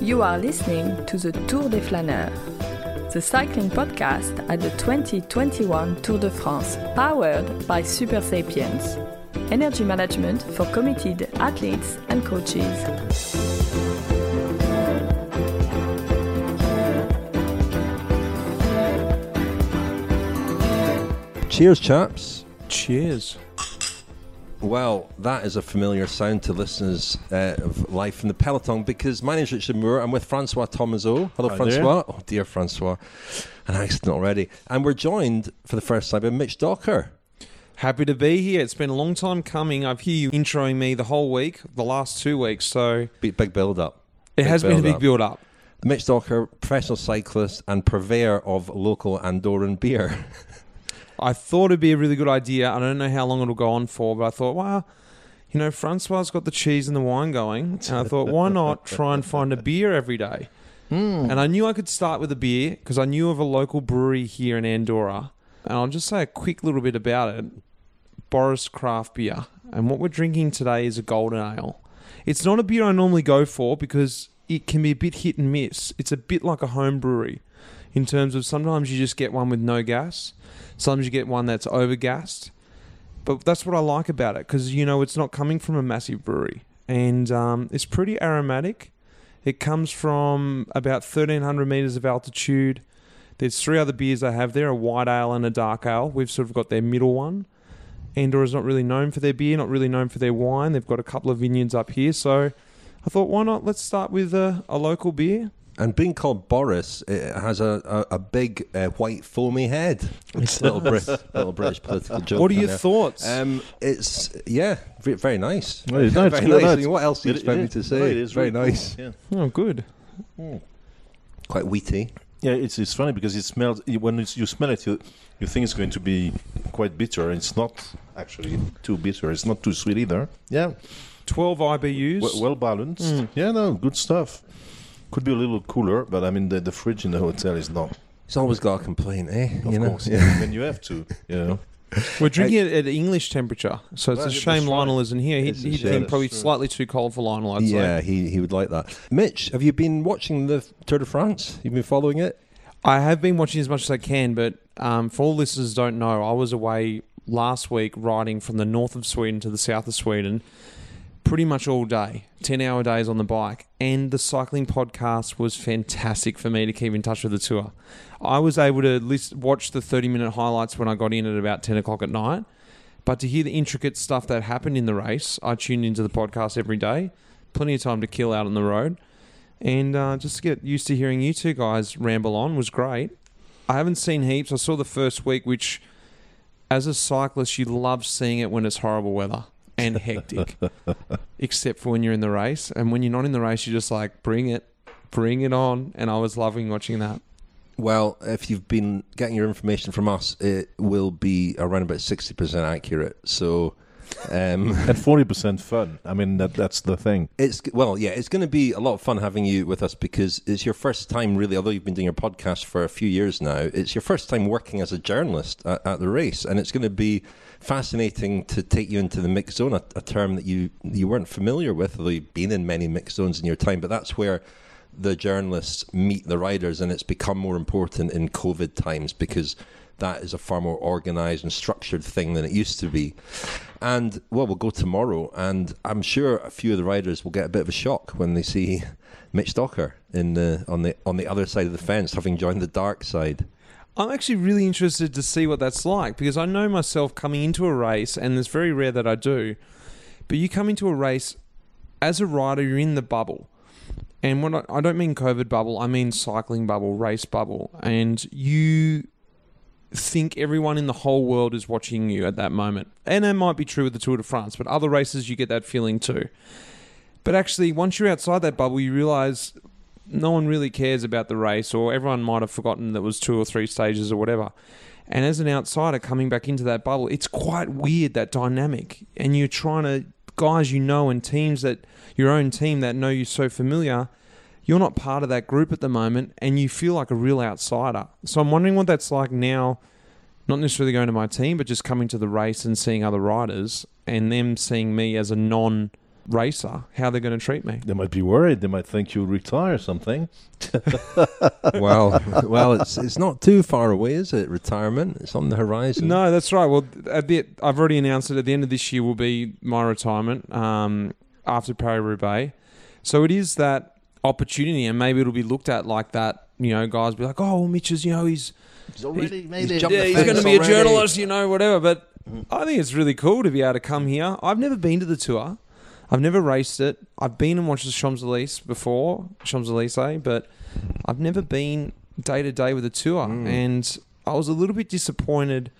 You are listening to the Tour des Flâneurs, the cycling podcast at the 2021 Tour de France, powered by Supersapiens, energy management for committed athletes and coaches. Cheers, chaps. Cheers. Well, that is a familiar sound to listeners uh, of Life from the Peloton because my name is Richard Moore. I'm with Francois Thomazeau. Hello, Hi Francois. Oh, dear Francois. An accident already. And we're joined for the first time by Mitch Docker. Happy to be here. It's been a long time coming. I've heard you introing me the whole week, the last two weeks, so Big, big build up. it Big has been a big build-up. build up. Mitch Docker, professional cyclist and purveyor of local Andorran beer. I thought it'd be a really good idea. I don't know how long it'll go on for, but I thought, well, you know, Francois's got the cheese and the wine going, and I thought, why not try and find a beer every day? Hmm. And I knew I could start with a beer because I knew of a local brewery here in Andorra, and I'll just say a quick little bit about it. Boris Craft Beer, and what we're drinking today is a golden ale. It's not a beer I normally go for because it can be a bit hit and miss. It's a bit like a home brewery in terms of sometimes you just get one with no gas, sometimes you get one that's overgassed. But that's what I like about it because you know it's not coming from a massive brewery and um, it's pretty aromatic. It comes from about 1300 meters of altitude. There's three other beers they have there a white ale and a dark ale. We've sort of got their middle one. Andorra is not really known for their beer, not really known for their wine. They've got a couple of vineyards up here. So I thought, why not? Let's start with a, a local beer. And being called Boris, it has a, a, a big uh, white foamy head. It's a little, Brit- little British political joke. What are your there. thoughts? Um, it's yeah, ve- very nice. No, it's- no, very nice. I mean, what else do you It- expect it- me to no, say? it is very really cool. nice, Yeah. oh, good. quite wheaty. yeah, it's it's funny because it smells when it's, you smell it, you you think it's going to be quite bitter. It's not actually too bitter. It's not too sweet either. Yeah, 12 IBUs. well, well balanced. Mm. Yeah, no, good stuff. Could be a little cooler, but I mean the, the fridge in the hotel is not. He's always got a complaint, eh? Of you know? course, yeah. then you have to. You know, We're drinking it at English temperature, so it's Well, a that's shame right. Lionel isn't here. He'd, It's a he'd shame. probably true. slightly too cold for Lionel, I'd Yeah, say. he, he would like that. Mitch, have you been watching the Tour de France? You've been following it? I have been watching as much as I can, but um, for all listeners who don't know, I was away last week riding from the north of Sweden to the south of Sweden pretty much all day, 10 hour days on the bike. And the cycling podcast was fantastic for me to keep in touch with the tour. I was able to list, watch the 30 minute highlights when I got in at about 10 o'clock at night. But to hear the intricate stuff that happened in the race, I tuned into the podcast every day. Plenty of time to kill out on the road. And uh, just to get used to hearing you two guys ramble on was great. I haven't seen heaps. I saw the first week, which, as a cyclist, you love seeing it when it's horrible weather and hectic, except for when you're in the race. And when you're not in the race, you're just like, bring it, bring it on. And I was loving watching that. Well, if you've been getting your information from us, it will be around about 60% accurate. So. Um, and forty percent fun. I mean that that's the thing. It's well, yeah. It's going to be a lot of fun having you with us because it's your first time, really. Although you've been doing your podcast for a few years now, it's your first time working as a journalist at, at the race, and it's going to be fascinating to take you into the mixed zone, a, a term that you you weren't familiar with, although you've been in many mixed zones in your time. But that's where the journalists meet the riders, and it's become more important in COVID times because that is a far more organized and structured thing than it used to be. And well, we'll go tomorrow, and I'm sure a few of the riders will get a bit of a shock when they see Mitch Docker in the on the on the other side of the fence, having joined the dark side. I'm actually really interested to see what that's like because I know myself coming into a race, and it's very rare that I do. But you come into a race as a rider, you're in the bubble. And when I, I don't mean COVID bubble, I mean cycling bubble, race bubble. And you think everyone in the whole world is watching you at that moment. And that might be true with the Tour de France, but other races you get that feeling too. But actually, once you're outside that bubble, you realize no one really cares about the race, or everyone might have forgotten that was two or three stages or whatever. And as an outsider coming back into that bubble, it's quite weird that dynamic. And you're trying to, guys you know, and teams that, your own team that know you so familiar, you're not part of that group at the moment, and you feel like a real outsider. So I'm wondering what that's like now, not necessarily going to my team, but just coming to the race and seeing other riders, and them seeing me as a non racer how they're going to treat me. They might be worried. They might think you'll retire or something. well, well, it's it's not too far away, is it? Retirement, it's on the horizon. No, that's right. Well, at the, I've already announced it. At the end of this year will be my retirement um, after Paris Roubaix. So it is that opportunity, and maybe it'll be looked at like that. You know, guys be like, "Oh, well, Mitch is, you know, he's He's already made it. yeah, he's going to be a journalist, you know, whatever." But mm-hmm. I think it's really cool to be able to come here. I've never been to the tour. I've never raced it. I've been and watched the Champs Elysees before, Champs Elysees, but I've never been day to day with a tour. Mm. And I was a little bit disappointed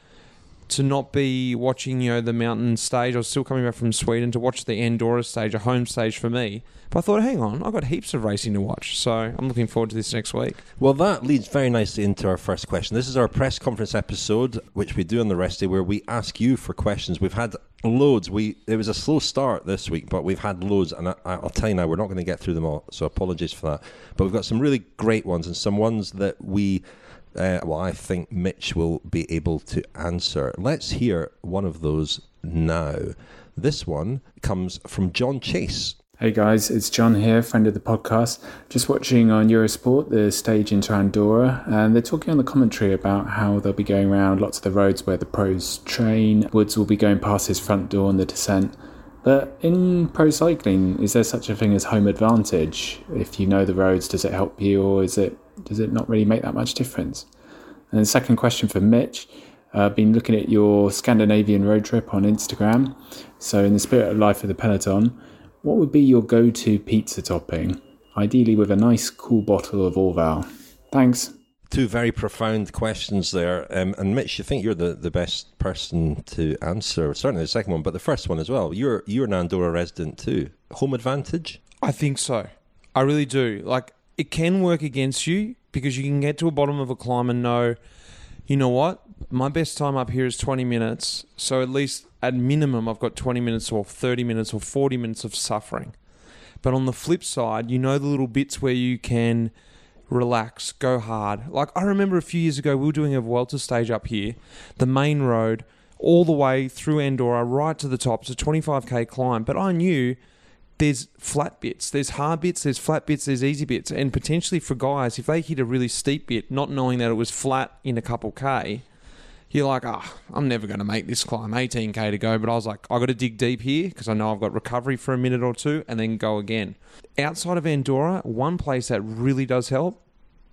to not be watching, you know, the mountain stage. I was still coming back from Sweden to watch the Andorra stage, a home stage for me. But I thought, hang on, I've got heaps of racing to watch. So I'm looking forward to this next week. Well, that leads very nicely into our first question. This is our press conference episode, which we do on the rest day, where we ask you for questions. We've had loads. We it was a slow start this week, but we've had loads, and I, I'll tell you now, we're not going to get through them all. So apologies for that. But we've got some really great ones, and some ones that we. Uh, well, I think Mitch will be able to answer. Let's hear one of those now. This one comes from John Chase. Hey guys, it's John here, friend of the podcast. Just watching on Eurosport the stage into Andorra, and they're talking on the commentary about how they'll be going around lots of the roads where the pros train. Woods will be going past his front door on the descent. But in pro cycling, is there such a thing as home advantage? If you know the roads, does it help you, or is it does it not really make that much difference? And the second question for Mitch. I've uh, been looking at your Scandinavian road trip on Instagram. So, in the spirit of life of the peloton, what would be your go to pizza topping? Ideally, with a nice cool bottle of Orval. Thanks. Two very profound questions there. Um, and Mitch, you think you're the, the best person to answer, certainly the second one, but the first one as well. You're, you're an Andorra resident too. Home advantage? I think so. I really do. Like, it can work against you because you can get to a bottom of a climb and know, you know what? My best time up here is 20 minutes. So at least at minimum, I've got 20 minutes or 30 minutes or 40 minutes of suffering. But on the flip side, you know the little bits where you can relax, go hard. Like I remember a few years ago, we were doing a Vuelta stage up here, the main road, all the way through Andorra, right to the top. It's a 25k climb. But I knew there's flat bits, there's hard bits, there's flat bits, there's easy bits. And potentially for guys, if they hit a really steep bit, not knowing that it was flat in a couple K, you're like, ah, I'm never going to make this climb, 18k to go. But I was like, I got to dig deep here because I know I've got recovery for a minute or two and then go again. Outside of Andorra, one place that really does help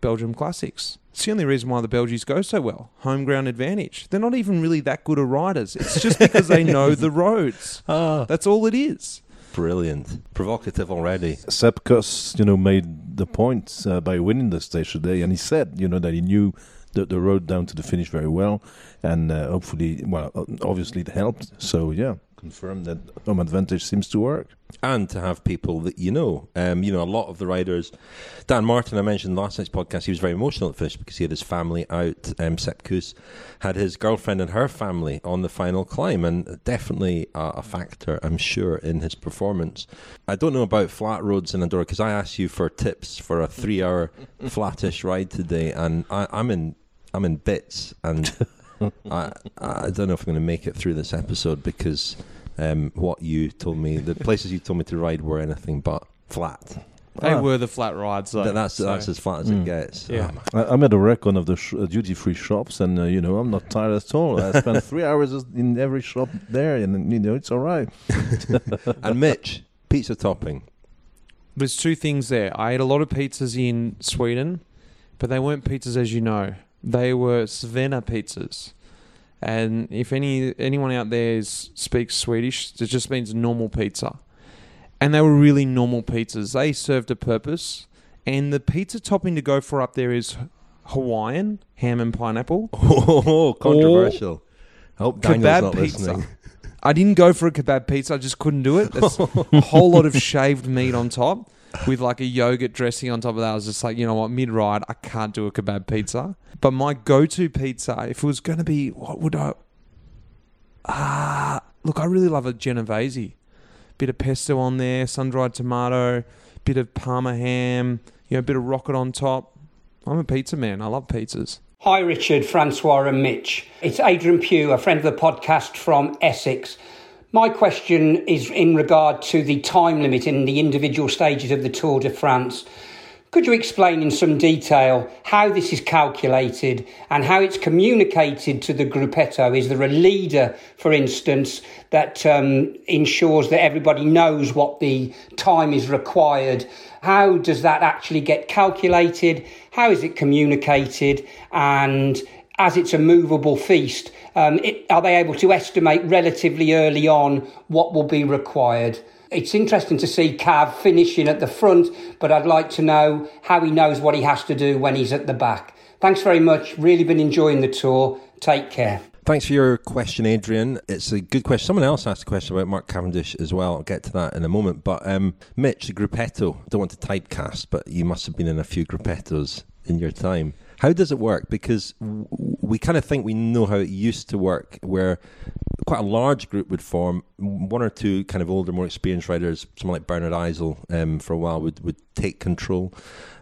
Belgium Classics. It's the only reason why the Belgians go so well. Home ground advantage. They're not even really that good of riders. It's just because they know the roads. That's all it is. Brilliant. Provocative already. Sepp Kuss, you know, made the point uh, by winning the stage today, and he said, you know, that he knew the, the road down to the finish very well, and uh, hopefully, well, uh, obviously it helped. So yeah, confirm that home advantage seems to work. And to have people that you know. Um, you know, a lot of the riders. Dan Martin, I mentioned last night's podcast, he was very emotional at finish because he had his family out. Um, Sepp had his girlfriend and her family on the final climb, and definitely a, a factor, I'm sure, in his performance. I don't know about flat roads in Andorra because I asked you for tips for a three hour flattish ride today, and I, I'm in. I'm in bits, and I I don't know if I'm going to make it through this episode because um, what you told me, the places you told me to ride were anything but flat. They Ah. were the flat rides, though. Th- that's so- that's as flat as Mm. it gets. Yeah. Oh, I, I'm at a reckon of the sh- uh, duty-free shops, and uh, you know I'm not tired at all. I spent three hours in every shop there, and you know it's all right. and Mitch, pizza topping. There's two things there. I ate a lot of pizzas in Sweden, but they weren't pizzas as you know. They were Svena pizzas. And if any anyone out there is, speaks Swedish, it just means normal pizza. And they were really normal pizzas. They served a purpose. And the pizza topping to go for up there is Hawaiian, ham and pineapple. Oh, controversial. I hope Daniel's kebab not pizza. listening. I didn't go for a kebab pizza. I just couldn't do it. That's a whole lot of shaved meat on top with like a yogurt dressing on top of that. I was just like, you know what, mid ride, I can't do a kebab pizza. But my go to pizza, if it was going to be, what would I? Ah, look, I really love a Genovese. Bit of pesto on there, sun dried tomato, bit of Parma ham, you know, a bit of rocket on top. I'm a pizza man. I love pizzas. Hi, Richard, Francois, and Mitch. It's Adrian Pugh, a friend of the podcast from Essex. My question is in regard to the time limit in the individual stages of the Tour de France. Could you explain in some detail how this is calculated and how it's communicated to the gruppetto? Is there a leader, for instance, that um, ensures that everybody knows what the time is required? How does that actually get calculated? How is it communicated? And as it's a movable feast, um, it, are they able to estimate relatively early on what will be required? It's interesting to see Cav finishing at the front, but I'd like to know how he knows what he has to do when he's at the back. Thanks very much. Really been enjoying the tour. Take care. Thanks for your question, Adrian. It's a good question. Someone else asked a question about Mark Cavendish as well. I'll get to that in a moment. But um, Mitch, the gruppetto, don't want to typecast, but you must have been in a few gruppettos in your time. How does it work? Because we kind of think we know how it used to work, where quite a large group would form. One or two kind of older, more experienced riders, someone like Bernard Eisel, um, for a while would, would take control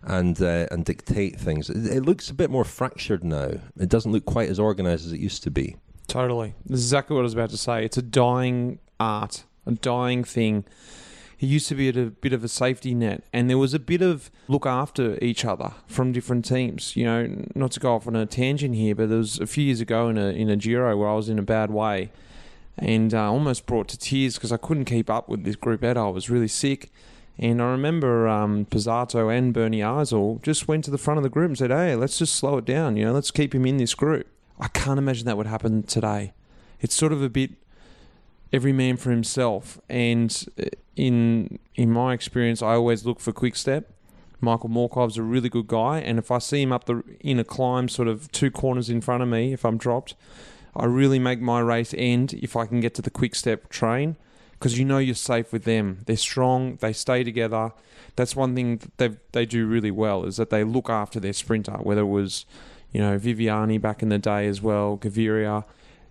and uh, and dictate things. It, it, looks a bit more fractured now. It doesn't look quite as organised as it used to be. Totally, this is exactly what I was about to say. It's a dying art, a dying thing used to be at a bit of a safety net, and there was a bit of look after each other from different teams. You know, not to go off on a tangent here, but there was a few years ago in a in a Giro where I was in a bad way, and uh, almost brought to tears because I couldn't keep up with this group Ed. I was really sick. And I remember um, Pozzato and Bernie Eisel just went to the front of the group and said, "Hey, let's just slow it down. You know, let's keep him in this group." I can't imagine that would happen today. It's sort of a bit every man for himself. And uh, in in my experience, I always look for quick step. Michael Morkov's a really good guy, and if I see him up the in a climb, sort of two corners in front of me, if I'm dropped, I really make my race end if I can get to the quick step train, because you know you're safe with them. They're strong, they stay together. That's one thing that they they do really well is that they look after their sprinter, whether it was, you know, Viviani back in the day as well, Gaviria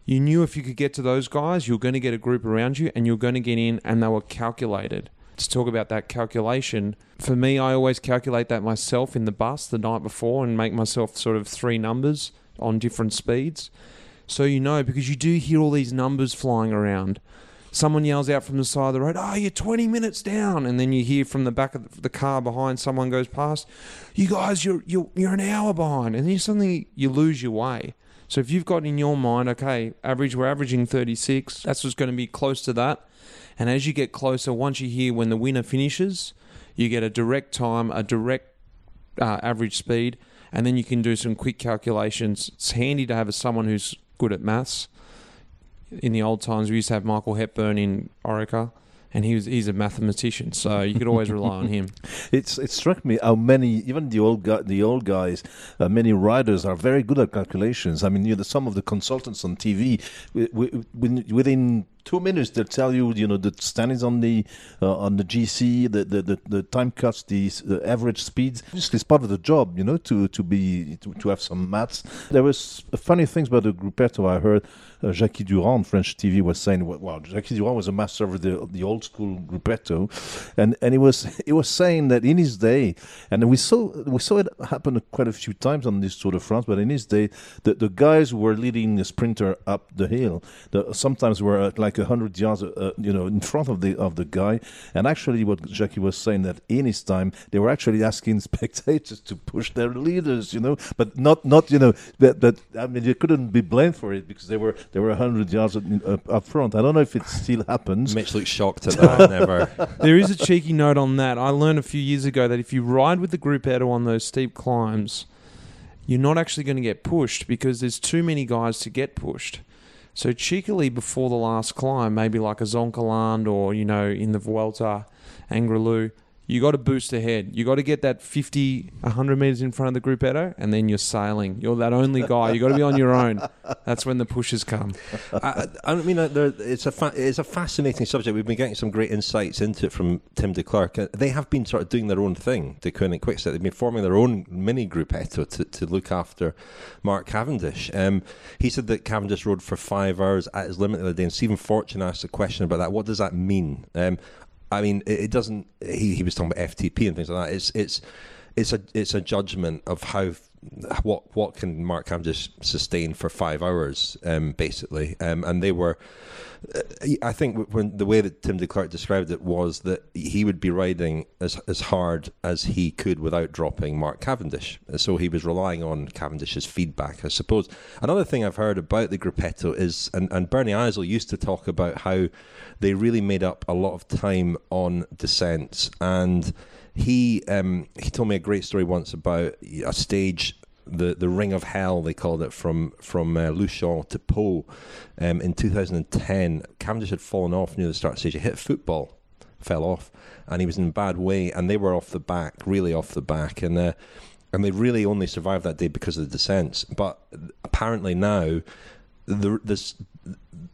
you knew if you could get to those guys, you were going to get a group around you and you were going to get in, and they were calculated. To talk about that calculation, for me, I always calculate that myself in the bus the night before and make myself sort of three numbers on different speeds. So you know, because you do hear all these numbers flying around. Someone yells out from the side of the road, Oh, you're 20 minutes down. And then you hear from the back of the car behind, someone goes past, You guys, you're, you're, you're an hour behind. And then suddenly you lose your way. So if you've got in your mind, okay, average, we're averaging 36, that's what's going to be close to that. And as you get closer, once you hear when the winner finishes, you get a direct time, a direct uh, average speed, and then you can do some quick calculations. It's handy to have someone who's good at maths. In the old times, we used to have Michael Hepburn in Orica and he was he's a mathematician, so you could always rely on him. It's it struck me how many even the old guy, the old guys, uh, many riders are very good at calculations. I mean, you some of the consultants on TV within two minutes they'll tell you you know the standings on the uh, on the GC the, the, the, the, time cuts the, the average speeds. Obviously it's part of the job you know to to be to, to have some maths. There was funny things about the gruppetto I heard. Uh, Jacky Durand French TV was saying well Jacky Durand was a master of the the old school gruppetto. And and he was he was saying that in his day and we saw we saw it happen quite a few times on this Tour de France but in his day the, the guys who were leading the sprinter up the hill. The, sometimes were like like a hundred yards, uh, you know, in front of the of the guy. And actually, what Jacky was saying that in his time they were actually asking spectators to push their leaders, you know, but not not you know that that I mean you couldn't be blamed for it because they were they were hundred yards up, up, front. I don't know if it still happens. Mitch looks shocked at that. Never. There is a cheeky note on that. I learned a few years ago that if you ride with the gruppetto on those steep climbs you're not actually going to get pushed because there's too many guys to get pushed. So cheekily before the last climb, maybe like a Zoncolan or, you know, in the Vuelta, Angliru, you got to boost ahead. You got to get that 50, 100 meters in front of the gruppetto, and then you're sailing. You're that only guy. You got to be on your own. That's when the pushes come. I, I mean, there, it's a fa- it's a fascinating subject. We've been getting some great insights into it from Tim Declercq. Uh, they have been sort of doing their own thing. Deceuninck Quickstep. They've been forming their own mini gruppetto to, to look after Mark Cavendish. Um, he said that Cavendish rode for five hours at his limit the other day, and Stephen Fortune asked a question about that. What does that mean? Um, I mean, it, doesn't. He, he was talking about FTP and things like that. It's it's it's a it's a judgment of how what what can Mark just sustain for five hours, um, basically, um, and they were. I think when the way that Tim Declercq described it was that he would be riding as as hard as he could without dropping Mark Cavendish. So he was relying on Cavendish's feedback, I suppose. Another thing I've heard about the Gruppetto is, and, and Bernie Eisel used to talk about how they really made up a lot of time on descents and he um, he told me a great story once about a stage the the Ring of Hell they called it from from uh, Luchon to Pau um, in 2010. Cavendish had fallen off near the start stage. He hit football, fell off, and he was in a bad way. And they were off the back, really off the back, and uh, and they really only survived that day because of the descents. But apparently now, the this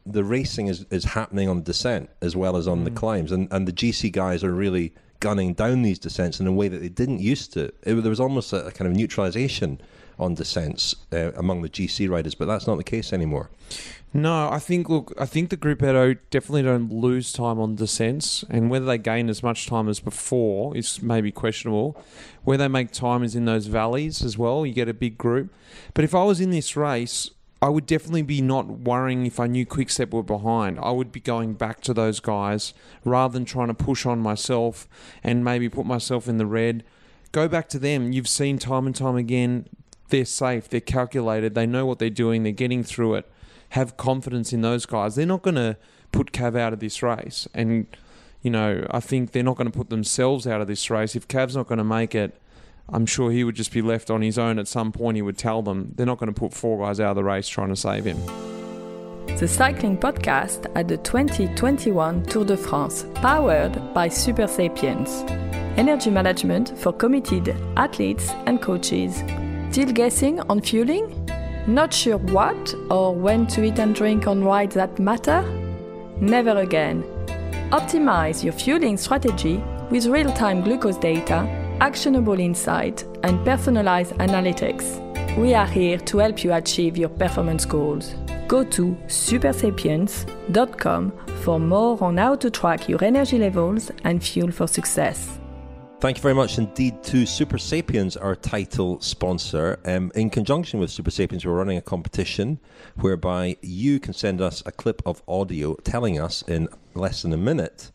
the racing is, is happening on descent as well as on mm. the climbs, and and the GC guys are really gunning down these descents in a way that they didn't used to. It, there was almost a, a kind of neutralization on descents uh, among the GC riders, but that's not the case anymore. No, I think look, I think the Gruppetto definitely don't lose time on descents, and whether they gain as much time as before is maybe questionable. Where they make time is in those valleys as well. You get a big group, but if I was in this race, I would definitely be not worrying if I knew Quickstep were behind. I would be going back to those guys rather than trying to push on myself and maybe put myself in the red. Go back to them. You've seen time and time again they're safe, they're calculated, they know what they're doing, they're getting through it. Have confidence in those guys. They're not going to put Cav out of this race. And, you know, I think they're not going to put themselves out of this race. If Cav's not going to make it, I'm sure he would just be left on his own at some point. He would tell them they're not going to put four guys out of the race trying to save him. The cycling podcast at the 2021 Tour de France, powered by Supersapiens. Energy management for committed athletes and coaches Still guessing on fueling? Not sure what or when to eat and drink on rides that matter? Never again. Optimize your fueling strategy with real time glucose data, actionable insight, and personalized analytics. We are here to help you achieve your performance goals. Go to supersapiens.com for more on how to track your energy levels and fuel for success. Thank you very much indeed to Supersapiens, our title sponsor. Um, in conjunction with Supersapiens, we're running a competition whereby you can send us a clip of audio telling us in less than a minute,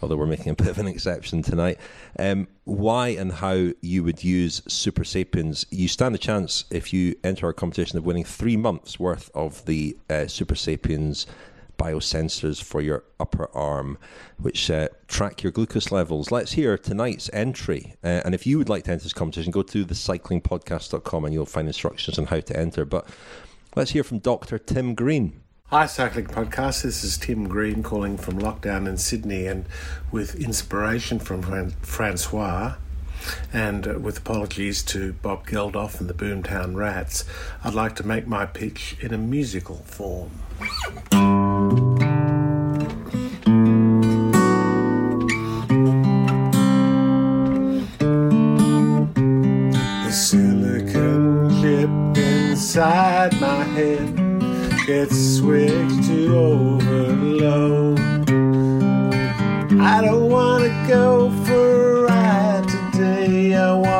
although we're making a bit of an exception tonight, um, why and how you would use Supersapiens. You stand a chance if you enter our competition of winning three months worth of the uh, Supersapiens biosensors for your upper arm, which uh, track your glucose levels. Let's hear tonight's entry. Uh, and if you would like to enter this competition, go to thecyclingpodcast.com and you'll find instructions on how to enter. But let's hear from Dr. Tim Green. Hi, Cycling Podcast. This is Tim Green calling from lockdown in Sydney and with inspiration from Fran- Francois. And uh, with apologies to Bob Geldof and the Boomtown Rats, I'd like to make my pitch in a musical form. The silicon chip inside my head gets switched to overload. I don't wanna go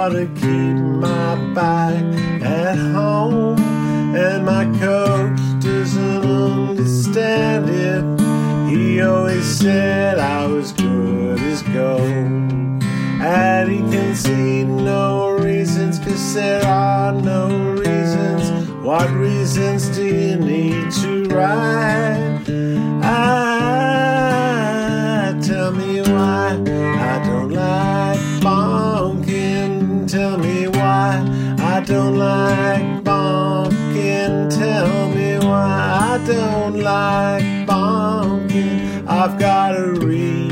I wanna keep my bike at home and my coach doesn't understand it. He always said I was good as gold. And he can see no reasons, cause there are no reasons. What reasons do you need to ride? Ah, don't like bonking. Tell me why I don't like bonking. I've got a review.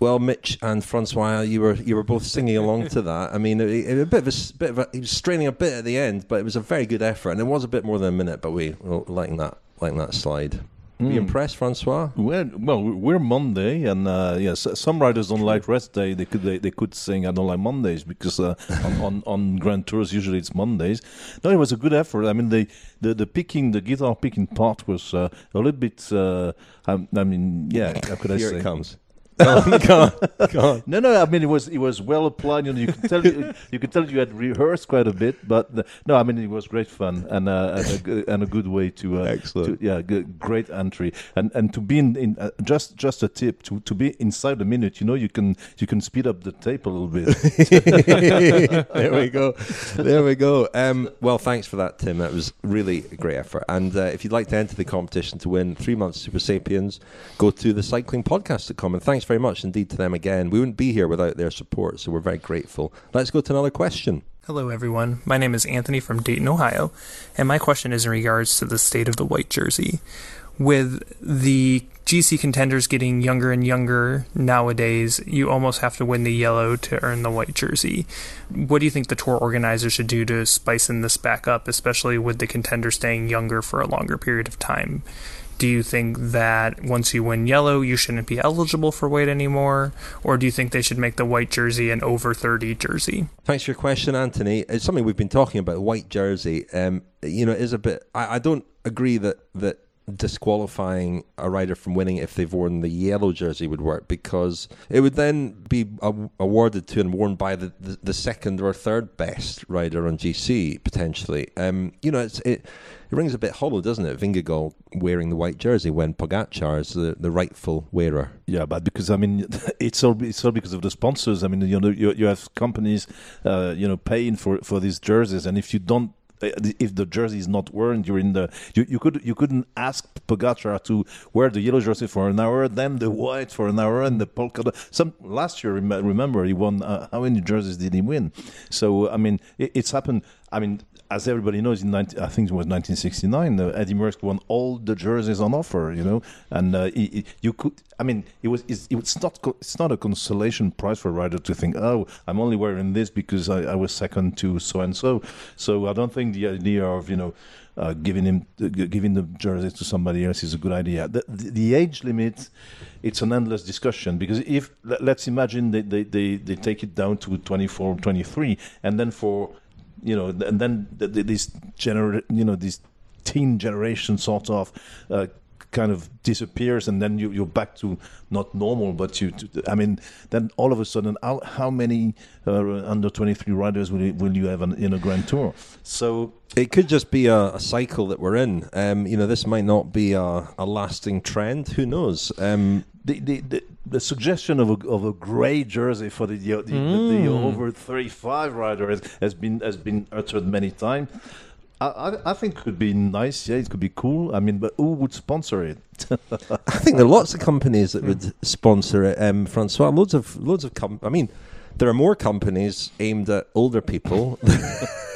Well, Mitch and Francois, you were you were both singing along to that. I mean, it, it, a bit of a bit of a, he was straining a bit at the end, but it was a very good effort, and it was a bit more than a minute. But we were letting that letting that slide. Are you Mm. impressed, Francois? Well, well, we're Monday, and uh, yes, some riders don't like rest day. They could they, they could sing I don't like Mondays because uh, on, on on Grand Tours usually it's Mondays. No, it was a good effort. I mean, the the, the picking the guitar picking part was uh, a little bit. Uh, I, I mean, yeah, how could I Here say? it comes. Go on, go on, go on. No, no. I mean, it was it was well applied. You know, you can tell you, you can tell you had rehearsed quite a bit, but uh, no, I mean, it was great fun and uh, and, a, and a good way to uh, Excellent. to- yeah, g- great entry and and to be in, in uh, just just a tip to to be inside a minute. You know, you can you can speed up the tape a little bit. there we go. There we go. Um, well, thanks for that, Tim. That was really a great effort. And uh, if you'd like to enter the competition to win three months Supersapiens, go to the cyclingpodcast.com. And thanks very much indeed to them again. We wouldn't be here without their support, so we're very grateful. Let's go to another question. Hello, everyone. My name is Anthony from Dayton, Ohio, and my question is in regards to the state of the white jersey. With the GC contenders getting younger and younger nowadays, you almost have to win the yellow to earn the white jersey. What do you think the tour organizers should do to spicing this back up, especially with the contenders staying younger for a longer period of time? Do you think that once you win yellow, you shouldn't be eligible for white anymore? Or do you think they should make the white jersey an over 30 jersey? Thanks for your question, Anthony. It's something we've been talking about. White jersey, um, you know, is a bit. I, I don't agree that that disqualifying a rider from winning if they've worn the yellow jersey would work because it would then be awarded to and worn by the, the, the second or third best rider on GC potentially. Um, you know, it's it. It rings a bit hollow, doesn't it? Vingegaard wearing the white jersey when Pogacar is the, the rightful wearer. Yeah, but because I mean, it's all it's all because of the sponsors. I mean, you know, you, you have companies, uh, you know, paying for for these jerseys, and if you don't. Uh, If the jersey is not worn during the, you, you could you couldn't ask Pogacar to wear the yellow jersey for an hour, then the white for an hour, and the polka. dot. Some last year, remember he won. Uh, how many jerseys did he win? So I mean, it, it's happened. I mean, as everybody knows, in 19, I think it was 1969, uh, Eddy Merckx won all the jerseys on offer. You know, and uh, he, he- you could. I mean, it was. It's, not. It's not a consolation prize for a rider to think, oh, I'm only wearing this because I, I was second to so and so. So I don't think the idea of you know. Uh, giving him, uh, giving the jersey to somebody else is a good idea. The, the, the age limit, it's an endless discussion because if let- let's imagine they, they, they, they take it down to 24, 23, and then for you know, and then th- th- gener, you know, this teen generation sort of uh, kind of disappears, and then you, you're back to not normal, but you, I mean, then all of a sudden, how, how many uh, under 23 riders will you, will you have on, in a Grand Tour? So It could just be a, a cycle that we're in. Um, you know, this might not be a, a lasting trend. Who knows? Um, the, the, the, the suggestion of a, of a grey jersey for the the, the, the over 35 rider has, has been has been uttered many times. I, I, think it could be nice. Yeah, it could be cool. I mean, but who would sponsor it? I think there are lots of companies that would sponsor it. Um, Francois, loads of loads of com- I mean, there are more companies aimed at older people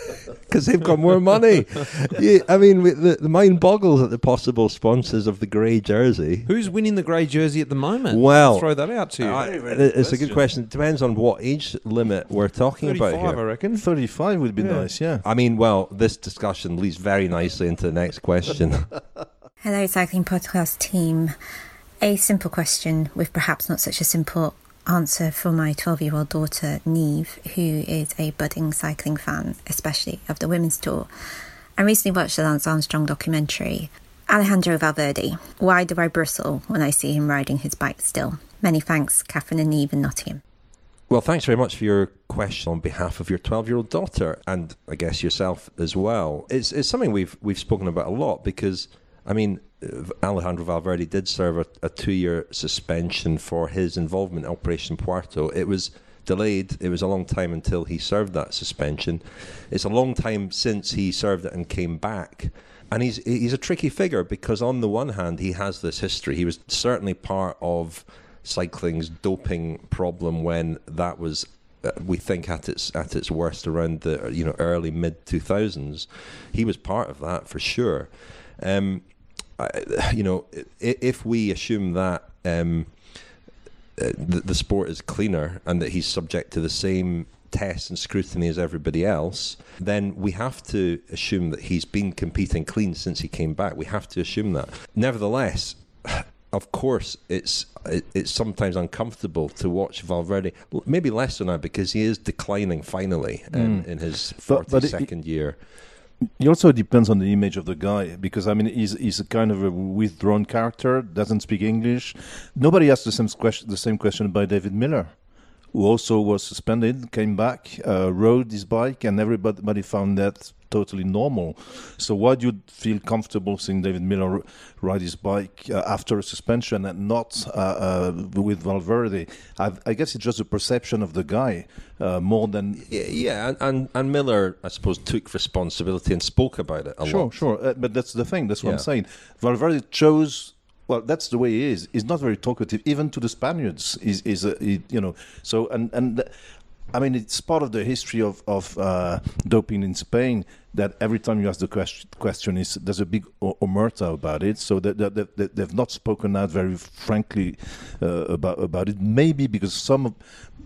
because they've got more money. Yeah, I mean, the, the mind boggles at the possible sponsors of the grey jersey. Who's winning the grey jersey at the moment? Well, I'll throw that out to you. I- it's a good question. It depends on what age limit we're talking about here. I reckon. 35 would be Yeah. nice. Yeah. I mean, well, this discussion leads very nicely into the next question. Hello, Cycling Podcast team. A simple question with perhaps not such a simple answer for my 12 year old daughter, Neve, who is a budding cycling fan, especially of the women's tour. I recently watched the Lance Armstrong documentary. Alejandro Valverde. Why do I bristle when I see him riding his bike still? Many thanks, Catherine and Neve in Nottingham. Well, thanks very much for your question on behalf of your 12-year-old daughter, and I guess yourself as well. It's it's something we've we've spoken about a lot because I mean, Alejandro Valverde did serve a, a two-year suspension for his involvement in Operation Puerto. It was delayed. It was a long time until he served that suspension. It's a long time since he served it and came back. And he's he's a tricky figure because on the one hand he has this history. He was certainly part of cycling's doping problem when that was uh, we think at its at its worst around the you know early mid 2000s he was part of that for sure um, you know if we assume that um, uh, the, the sport is cleaner and that he's subject to the same tests and scrutiny as everybody else, then we have to assume that he's been competing clean since he came back. We have to assume that. Nevertheless, of course, it's it's sometimes uncomfortable to watch Valverde. Maybe less so now because he is declining finally in, Mm. in his But- forty second it- year. It also depends on the image of the guy because I mean he's he's a kind of a withdrawn character, doesn't speak English. Nobody asked the same question the same question by David Millar, who also was suspended, came back, uh, rode his bike, and everybody found that totally normal. So why do you feel comfortable seeing David Millar ride his bike uh, after a suspension and not uh, uh, with Valverde? I, I guess it's just a perception of the guy uh, more than Yeah, yeah and, and, and Millar, I suppose, took responsibility and spoke about it a sure, lot. Sure, Uh, but that's the thing. That's what Yeah. I'm saying. Valverde chose. Well, that's the way he is. He's not very talkative, even to the Spaniards. Is is you know so and and. I mean, it's part of the history of of uh, doping in Spain that every time you ask the question, question is there's a big omerta about it. So that, they've not spoken out very frankly uh, about about it. Maybe because some of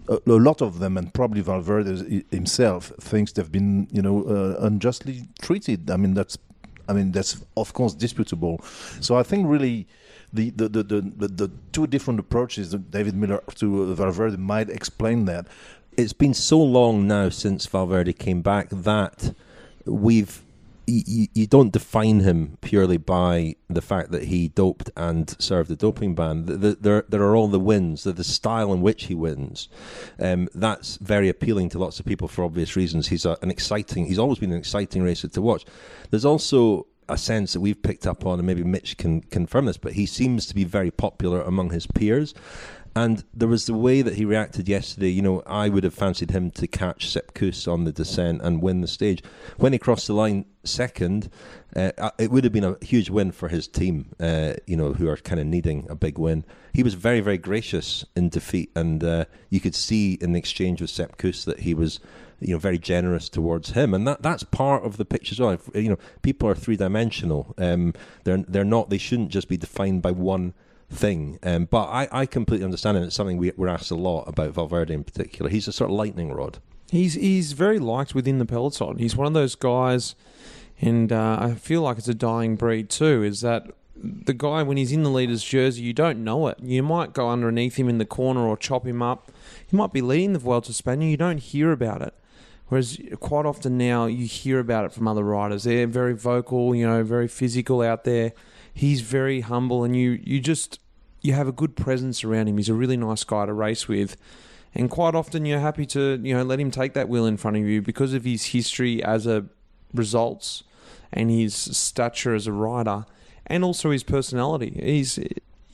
a, a lot of them, and probably Valverde himself, thinks they've been you know uh, unjustly treated. I mean, that's I mean, that's of course disputable. So I think really the the the, the, the, two different approaches that David Millar to Valverde might explain that. It's been so long now since Valverde came back that we've. You, you don't define him purely by the fact that he doped and served the doping ban. The, the, there, there are all the wins, the, the style in which he wins. Um, that's very appealing to lots of people for obvious reasons. He's a, an exciting. He's always been an exciting racer to watch. There's also a sense that we've picked up on, and maybe Mitch can confirm this, but he seems to be very popular among his peers. And there was the way that he reacted yesterday. You know, I would have fancied him to catch Sepp Kuss on the descent and win the stage. When he crossed the line second, uh, uh, it would have been a huge win for his team, uh, you know, who are kind of needing a big win. He was very, very gracious in defeat, and uh, you could see in the exchange with Sepp Kuss that he was you know very generous towards him and that that's part of the picture as well If, you know people are three dimensional um they're they're not they shouldn't just be defined by one thing um but i i completely understand and it's something we, we're asked a lot about valverde in particular he's a sort of lightning rod He's he's very liked within the peloton. He's one of those guys, and uh, I feel like it's a dying breed too. Is that the guy when he's in the leader's jersey, you don't know it. You might go underneath him in the corner or chop him up. He might be leading the Vuelta to Spain. You don't hear about it. Whereas quite often now you hear about it from other riders. They're very vocal, you know, very physical out there. He's very humble, and you you just you have a good presence around him. He's a really nice guy to race with. And quite often you're happy to, you know, let him take that wheel in front of you because of his history as a results and his stature as a rider and also his personality. He's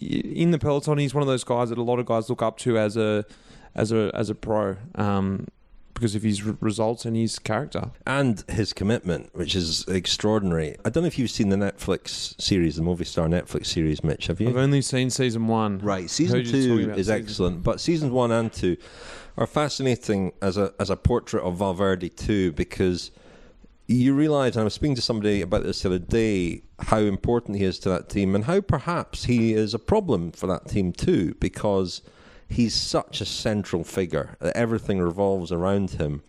in the peloton, he's one of those guys that a lot of guys look up to as a as a as a pro. Um, because of his r- results and his character. and his commitment, which is extraordinary. I don't know if you've seen the Netflix series, the Movistar Netflix series, Mitch. Have you? I've only seen season one. Right, season Heard you talking two is season- excellent, but seasons one and two are fascinating as a as a portrait of Valverde too, because you realise. And I was speaking to somebody about this the other day, how important he is to that team, and how perhaps he is a problem for that team too, because he's such a central figure that everything revolves around him.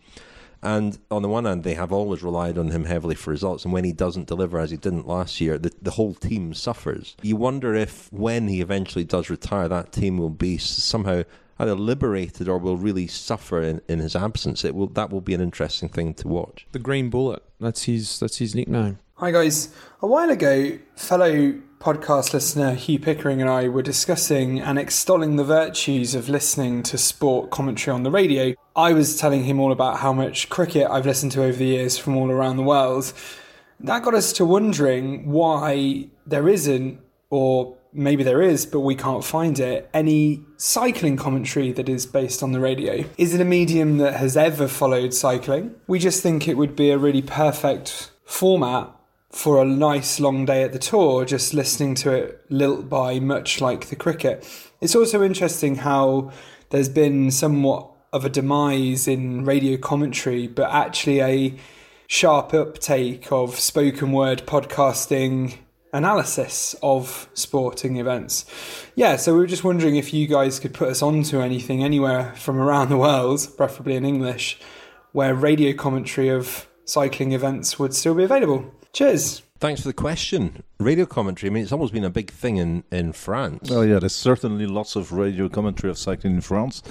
And on the one hand, they have always relied on him heavily for results. And when he doesn't deliver, as he didn't last year, the, the whole team suffers. You wonder if, when he eventually does retire, that team will be somehow either liberated or will really suffer in, in his absence. It will that will be an interesting thing to watch. The Green Bullet. That's his that's his nickname. Hi guys. A while ago, fellow podcast listener Hugh Pickering and I were discussing and extolling the virtues of listening to sport commentary on the radio. I was telling him all about how much cricket I've listened to over the years from all around the world. That got us to wondering why there isn't, or maybe there is, but we can't find it, any cycling commentary that is based on the radio. Is it a medium that has ever followed cycling? We just think it would be a really perfect format for a nice long day at the tour, just listening to it lilt by, much like the cricket. It's also interesting how there's been somewhat of a demise in radio commentary, but actually a sharp uptake of spoken word podcasting analysis of sporting events. Yeah, so we were just wondering if you guys could put us onto anything anywhere from around the world, preferably in English, where radio commentary of cycling events would still be available. Cheers. Thanks for the question. Radio commentary, I mean, it's always been a big thing in, in France. Oh yeah, there's certainly lots of radio commentary of cycling in France,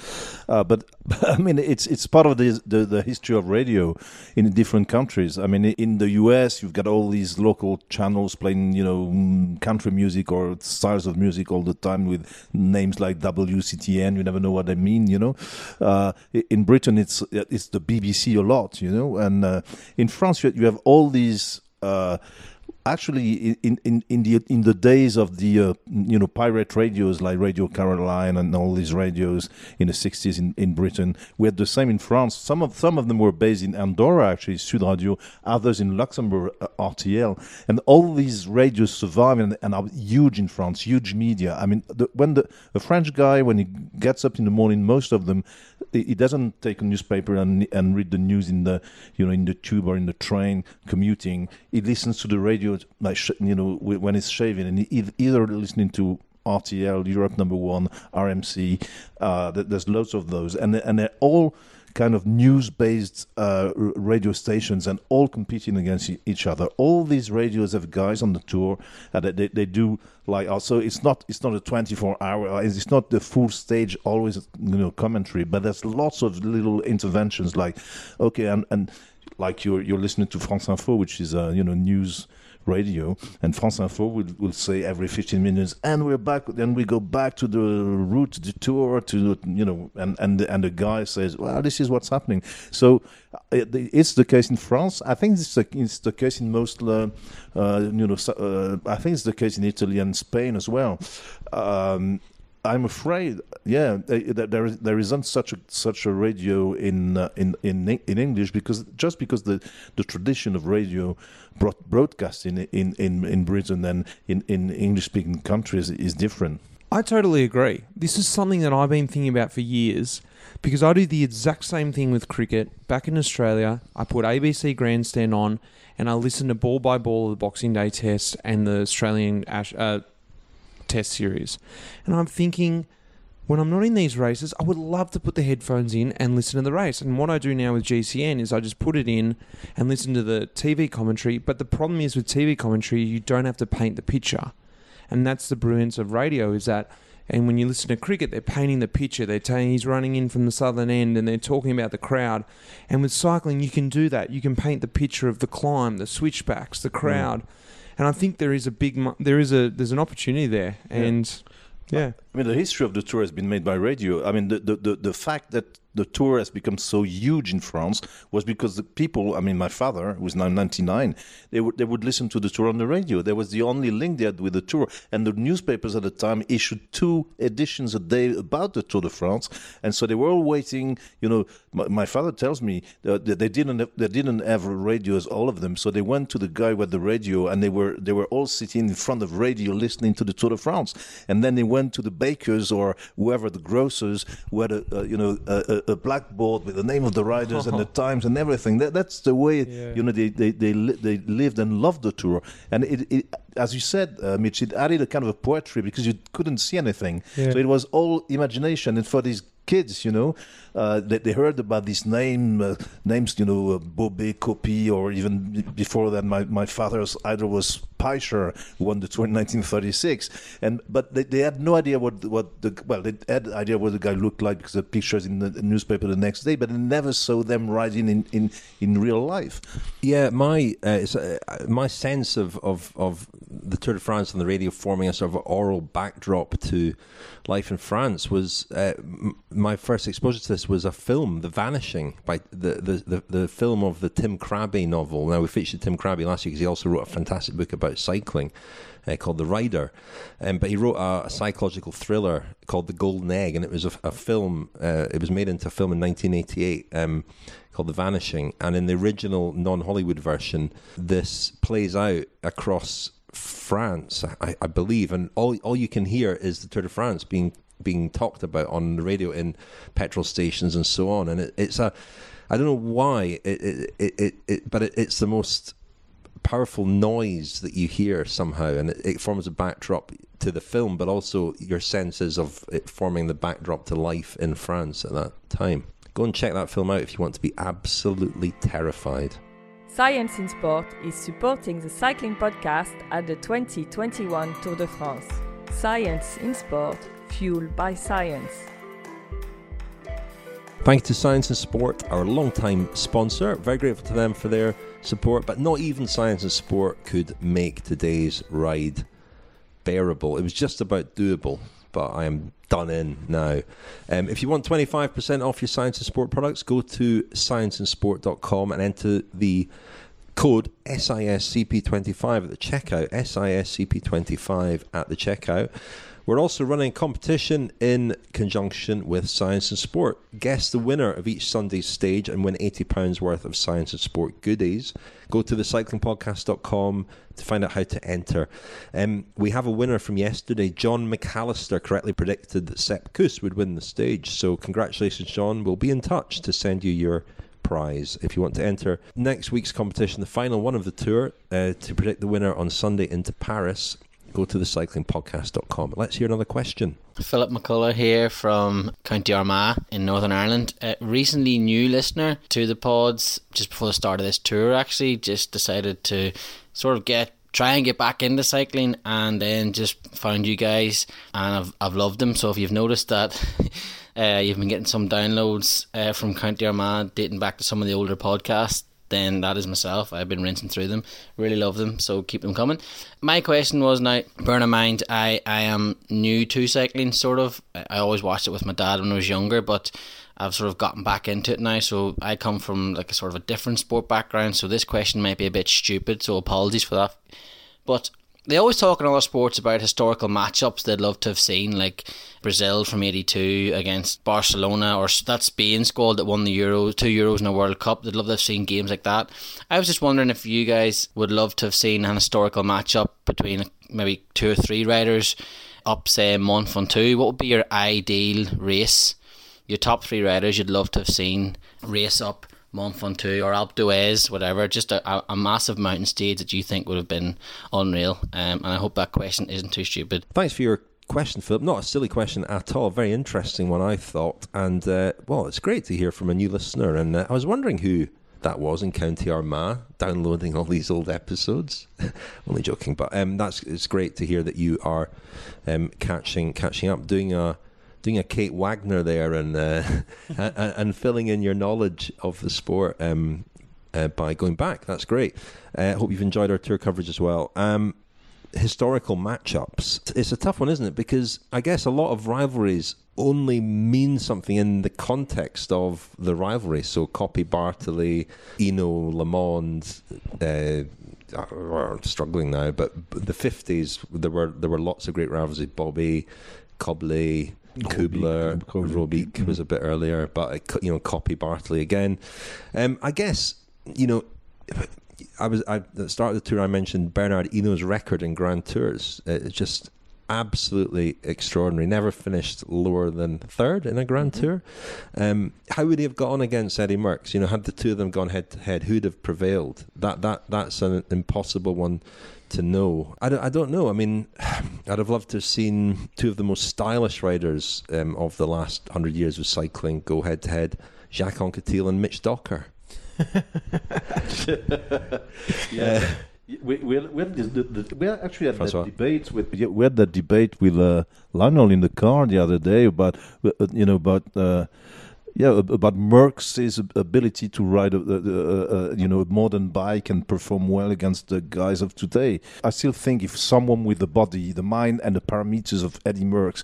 uh, but I mean, it's it's part of the, the, the history of radio in different countries. I mean, in the U.S., you've got all these local channels playing, you know, mm, country music or styles of music all the time with names like WCTN. You never know what they mean, you know. Uh, in Britain, it's it's the BBC a lot, you know, and uh, in France, you, you have all these. Uh, actually in, in, in the in the days of the uh, you know pirate radios like Radio Caroline and all these radios in the 60s in, in Britain we had the same in France. Some of some of them were based in Andorra actually Sud Radio others in Luxembourg uh, RTL and all these radios survive and, and, are huge in France huge media. I mean the, when the a French guy when he gets up in the morning most of them he doesn't take a newspaper and and read the news in the you know in the tube or in the train commuting. He listens to the radio like you know when he's shaving. And he, either listening to RTL Europe number one RMC uh, there's loads of those. And and they're all kind of news-based uh, radio stations and all competing against each other. All these radios have guys on the tour uh, that they, they do like also it's not it's not a 24 hour uh, it's not the full stage always you know commentary but there's lots of little interventions like okay and and like you're you're listening to France Info which is a you know news radio, and France Info will, will say every 15 minutes, and we're back, then we go back to the route, the tour, to you know, and and and the guy says, well, this is what's happening. So uh, it's the case in France. I think it's the, it's the case in most, uh, uh, you know, uh, I think it's the case in Italy and Spain as well. Um, I'm afraid, yeah, there there isn't such a such a radio in uh, in in in English because just because the the tradition of radio broadcasting in in in Britain and in in English speaking countries is different. I totally agree. This is something that I've been thinking about for years because I do the exact same thing with cricket. Back in Australia, I put ABC Grandstand on and I listen to ball by ball of the Boxing Day Test and the Australian Ash, uh, test series. And I'm thinking, when I'm not in these races, I would love to put the headphones in and listen to the race. And what I do now with GCN is I just put it in and listen to the TV commentary. But the problem is with TV commentary, you don't have to paint the picture. And that's the brilliance of radio is that and when you listen to cricket, they're painting the picture. They're saying he's running in from the southern end, and they're talking about the crowd. And with cycling, you can do that. You can paint the picture of the climb, the switchbacks, the crowd. Mm and I think there is a big there is a there's an opportunity there, and yeah. yeah. I mean, the history of the tour has been made by radio. I mean, the the, the, the fact that the tour has become so huge in France was because the people, I mean, my father, who's now 99, they would, they would listen to the tour on the radio. That was the only link they had with the tour. And the newspapers at the time issued two editions a day about the Tour de France. And so they were all waiting. You know, my, my father tells me that they didn't have, they didn't have radios, all of them. So they went to the guy with the radio and they were, they were all sitting in front of radio listening to the Tour de France. And then they went to the bakers or whoever, the grocers, who had a, a you know, a, a blackboard with the name of the riders and the times and everything. That, that's the way yeah. you know they they they, li- they lived and loved the tour. And it, it as you said, uh, Mitch, it added a kind of a poetry because you couldn't see anything. Yeah. So it was all imagination. And for these kids, you know, uh, they, they, heard about these name uh, names, you know, uh, Bobet, Coppi, or even before that, my, my father's idol was Peischer, who won the tour in 1936. And but they, they had no idea what what the well, they had idea what the guy looked like because the pictures in the newspaper the next day, but they never saw them riding in in, in real life. Yeah, my uh, uh, my sense of, of of the Tour de France on the radio forming a sort of oral backdrop to life in France was uh, my first exposure to this was a film, The Vanishing, by the, the, the, the, film of the Tim Krabbé novel. Now, we featured Tim Krabbé last year because he also wrote a fantastic book about cycling uh, called The Rider. Um, but he wrote a, a, psychological thriller called The Golden Egg, and it was a, a film, uh, it was made into a film in 1988. Um, called The Vanishing. And in the original non Hollywood version, this plays out across France, I, I, believe, and all all you can hear is the Tour de France being being talked about on the radio in petrol stations and so on. And it, it's a, I don't know why it it, it, it but it, it's the most powerful noise that you hear somehow, and it, it forms a backdrop to the film, but also your senses of it forming the backdrop to life in France at that time. Go and check that film out if you want to be absolutely terrified. Science in Sport is supporting the cycling podcast at the 2021 Tour de France. Science in Sport, fueled by science. Thanks to Science in Sport, our long-time sponsor. Very grateful to them for their support, but not even Science in Sport could make today's ride bearable. It was just about doable, but I am done in now. Um, if you want 25% off your Science in Sport products, go to scienceinsport.com and enter the code SISCP25 at the checkout. SISCP25 at the checkout. We're also running a competition in conjunction with Science in Sport. Guess the winner of each Sunday's stage and win £80 worth of Science in Sport goodies. Go to thecyclingpodcast.com to find out how to enter. Um, we have a winner from yesterday. John McAllister correctly predicted that Sepp Kuss would win the stage. So, congratulations, John. We'll be in touch to send you your prize if you want to enter next week's competition, the final one of the tour, uh, to predict the winner on Sunday into Paris go to thecyclingpodcast.com. Let's hear another question. Philip McCullough here from County Armagh in Northern Ireland. A recently new listener to the pods, just before the start of this tour, actually, just decided to sort of get try and get back into cycling and then just found you guys and I've, I've loved them. So if you've noticed that uh, you've been getting some downloads uh, from County Armagh dating back to some of the older podcasts, then that is myself. I've been rinsing through them. Really love them, so keep them coming. My question was now, bear in mind, I, I am new to cycling, sort of. I always watched it with my dad when I was younger, but I've sort of gotten back into it now. So I come from like a sort of a different sport background, so this question might be a bit stupid, so apologies for that. But they always talk in other sports about historical matchups they'd love to have seen, like Brazil from '82 against Barcelona, or that Spain squad that won the Euro, two Euros in a World Cup. They'd love to have seen games like that. I was just wondering if you guys would love to have seen an historical matchup between maybe two or three riders up, say Mont Ventoux. What would be your ideal race? Your top three riders you'd love to have seen race up Mont or Alpe d'Huez, whatever, just a, a, massive mountain stage that you think would have been unreal. Um, and I hope that question isn't too stupid. Thanks for your question, Philip. Not a silly question at all. Very interesting one, I thought. And, uh, well, it's great to hear from a new listener. And uh, I was wondering who that was in County Armagh, downloading all these old episodes. Only joking, but um, that's it's great to hear that you are um, catching catching up, doing a doing a Kate Wagner there and uh, and, filling in your knowledge of the sport um, uh, by going back. That's great. I uh, hope you've enjoyed our tour coverage as well. Um, historical matchups. It's a tough one, isn't it? Because I guess a lot of rivalries only mean something in the context of the rivalry. So Coppi Bartali, Le Monde, uh, struggling now, but the fifties there were there were lots of great rivalries. Bobet, Koblet, Kubler, Robic was a bit earlier, but you know, Coppi Bartali again. Um, I guess you know. I was I, at the start of the tour. I mentioned Bernard Hinault's record in Grand Tours. It's just absolutely extraordinary. Never finished lower than third in a Grand mm-hmm. Tour. Um, how would he have gone against Eddy Merckx? You know, had the two of them gone head to head, who'd have prevailed? That that that's an impossible one to know. I don't, I don't know. I mean, I'd have loved to have seen two of the most stylish riders um, of the last hundred years of cycling go head to head: Jacques Anquetil and Mitch Docker. yeah. We, we, we, had the, the, we actually had that debate with we had that debate with uh, Lionel in the car the other day about uh, you know about uh, yeah, about Merckx's ability to ride a, a, a, you know a modern bike and perform well against the guys of today. I still think if someone with the body, the mind, and the parameters of Eddy Merckx,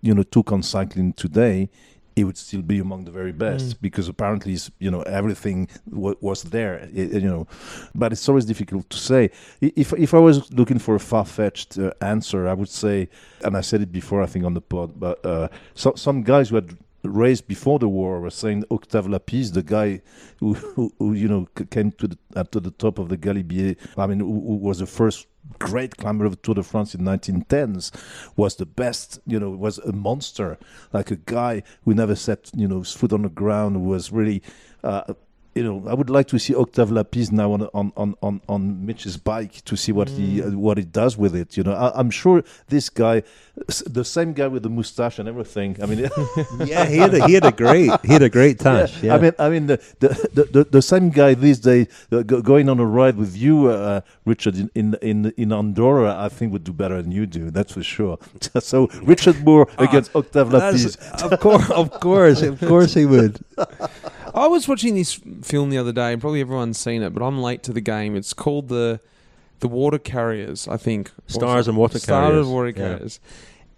you know, took on cycling today, he would still be among the very best mm. because apparently you know everything was there you know but it's always difficult to say if if i was looking for a far-fetched uh, answer i would say and i said it before i think on the pod but uh, so, some guys who had race before the war was saying Octave Lapize, the guy who, who, who you know came to the uh, to the top of the Galibier. I mean, who, who, was the first great climber of Tour de France in 1910s, was the best. You know, was a monster, like a guy who never set you know his foot on the ground. Who was really. Uh, you know, I would like to see Octave Lapize now on on on on, on Mitch's bike to see what he uh, what he does with it. You know, I, I'm sure this guy, the same guy with the mustache and everything. I mean, Yeah, he had a, he had a great he had a great touch. Yeah, I mean, I mean the the, the, the, the same guy these days uh, go, going on a ride with you, uh, Richard, in, in in in Andorra. I think would do better than you do. That's for sure. so Richard Moore against Octave Lapize. Of course, of course, of course he would. I was watching this film the other day, and probably everyone's seen it, but I'm late to the game. It's called the the Water Carriers, I think. Stars and Water Stars Carriers, and Water yeah. Carriers.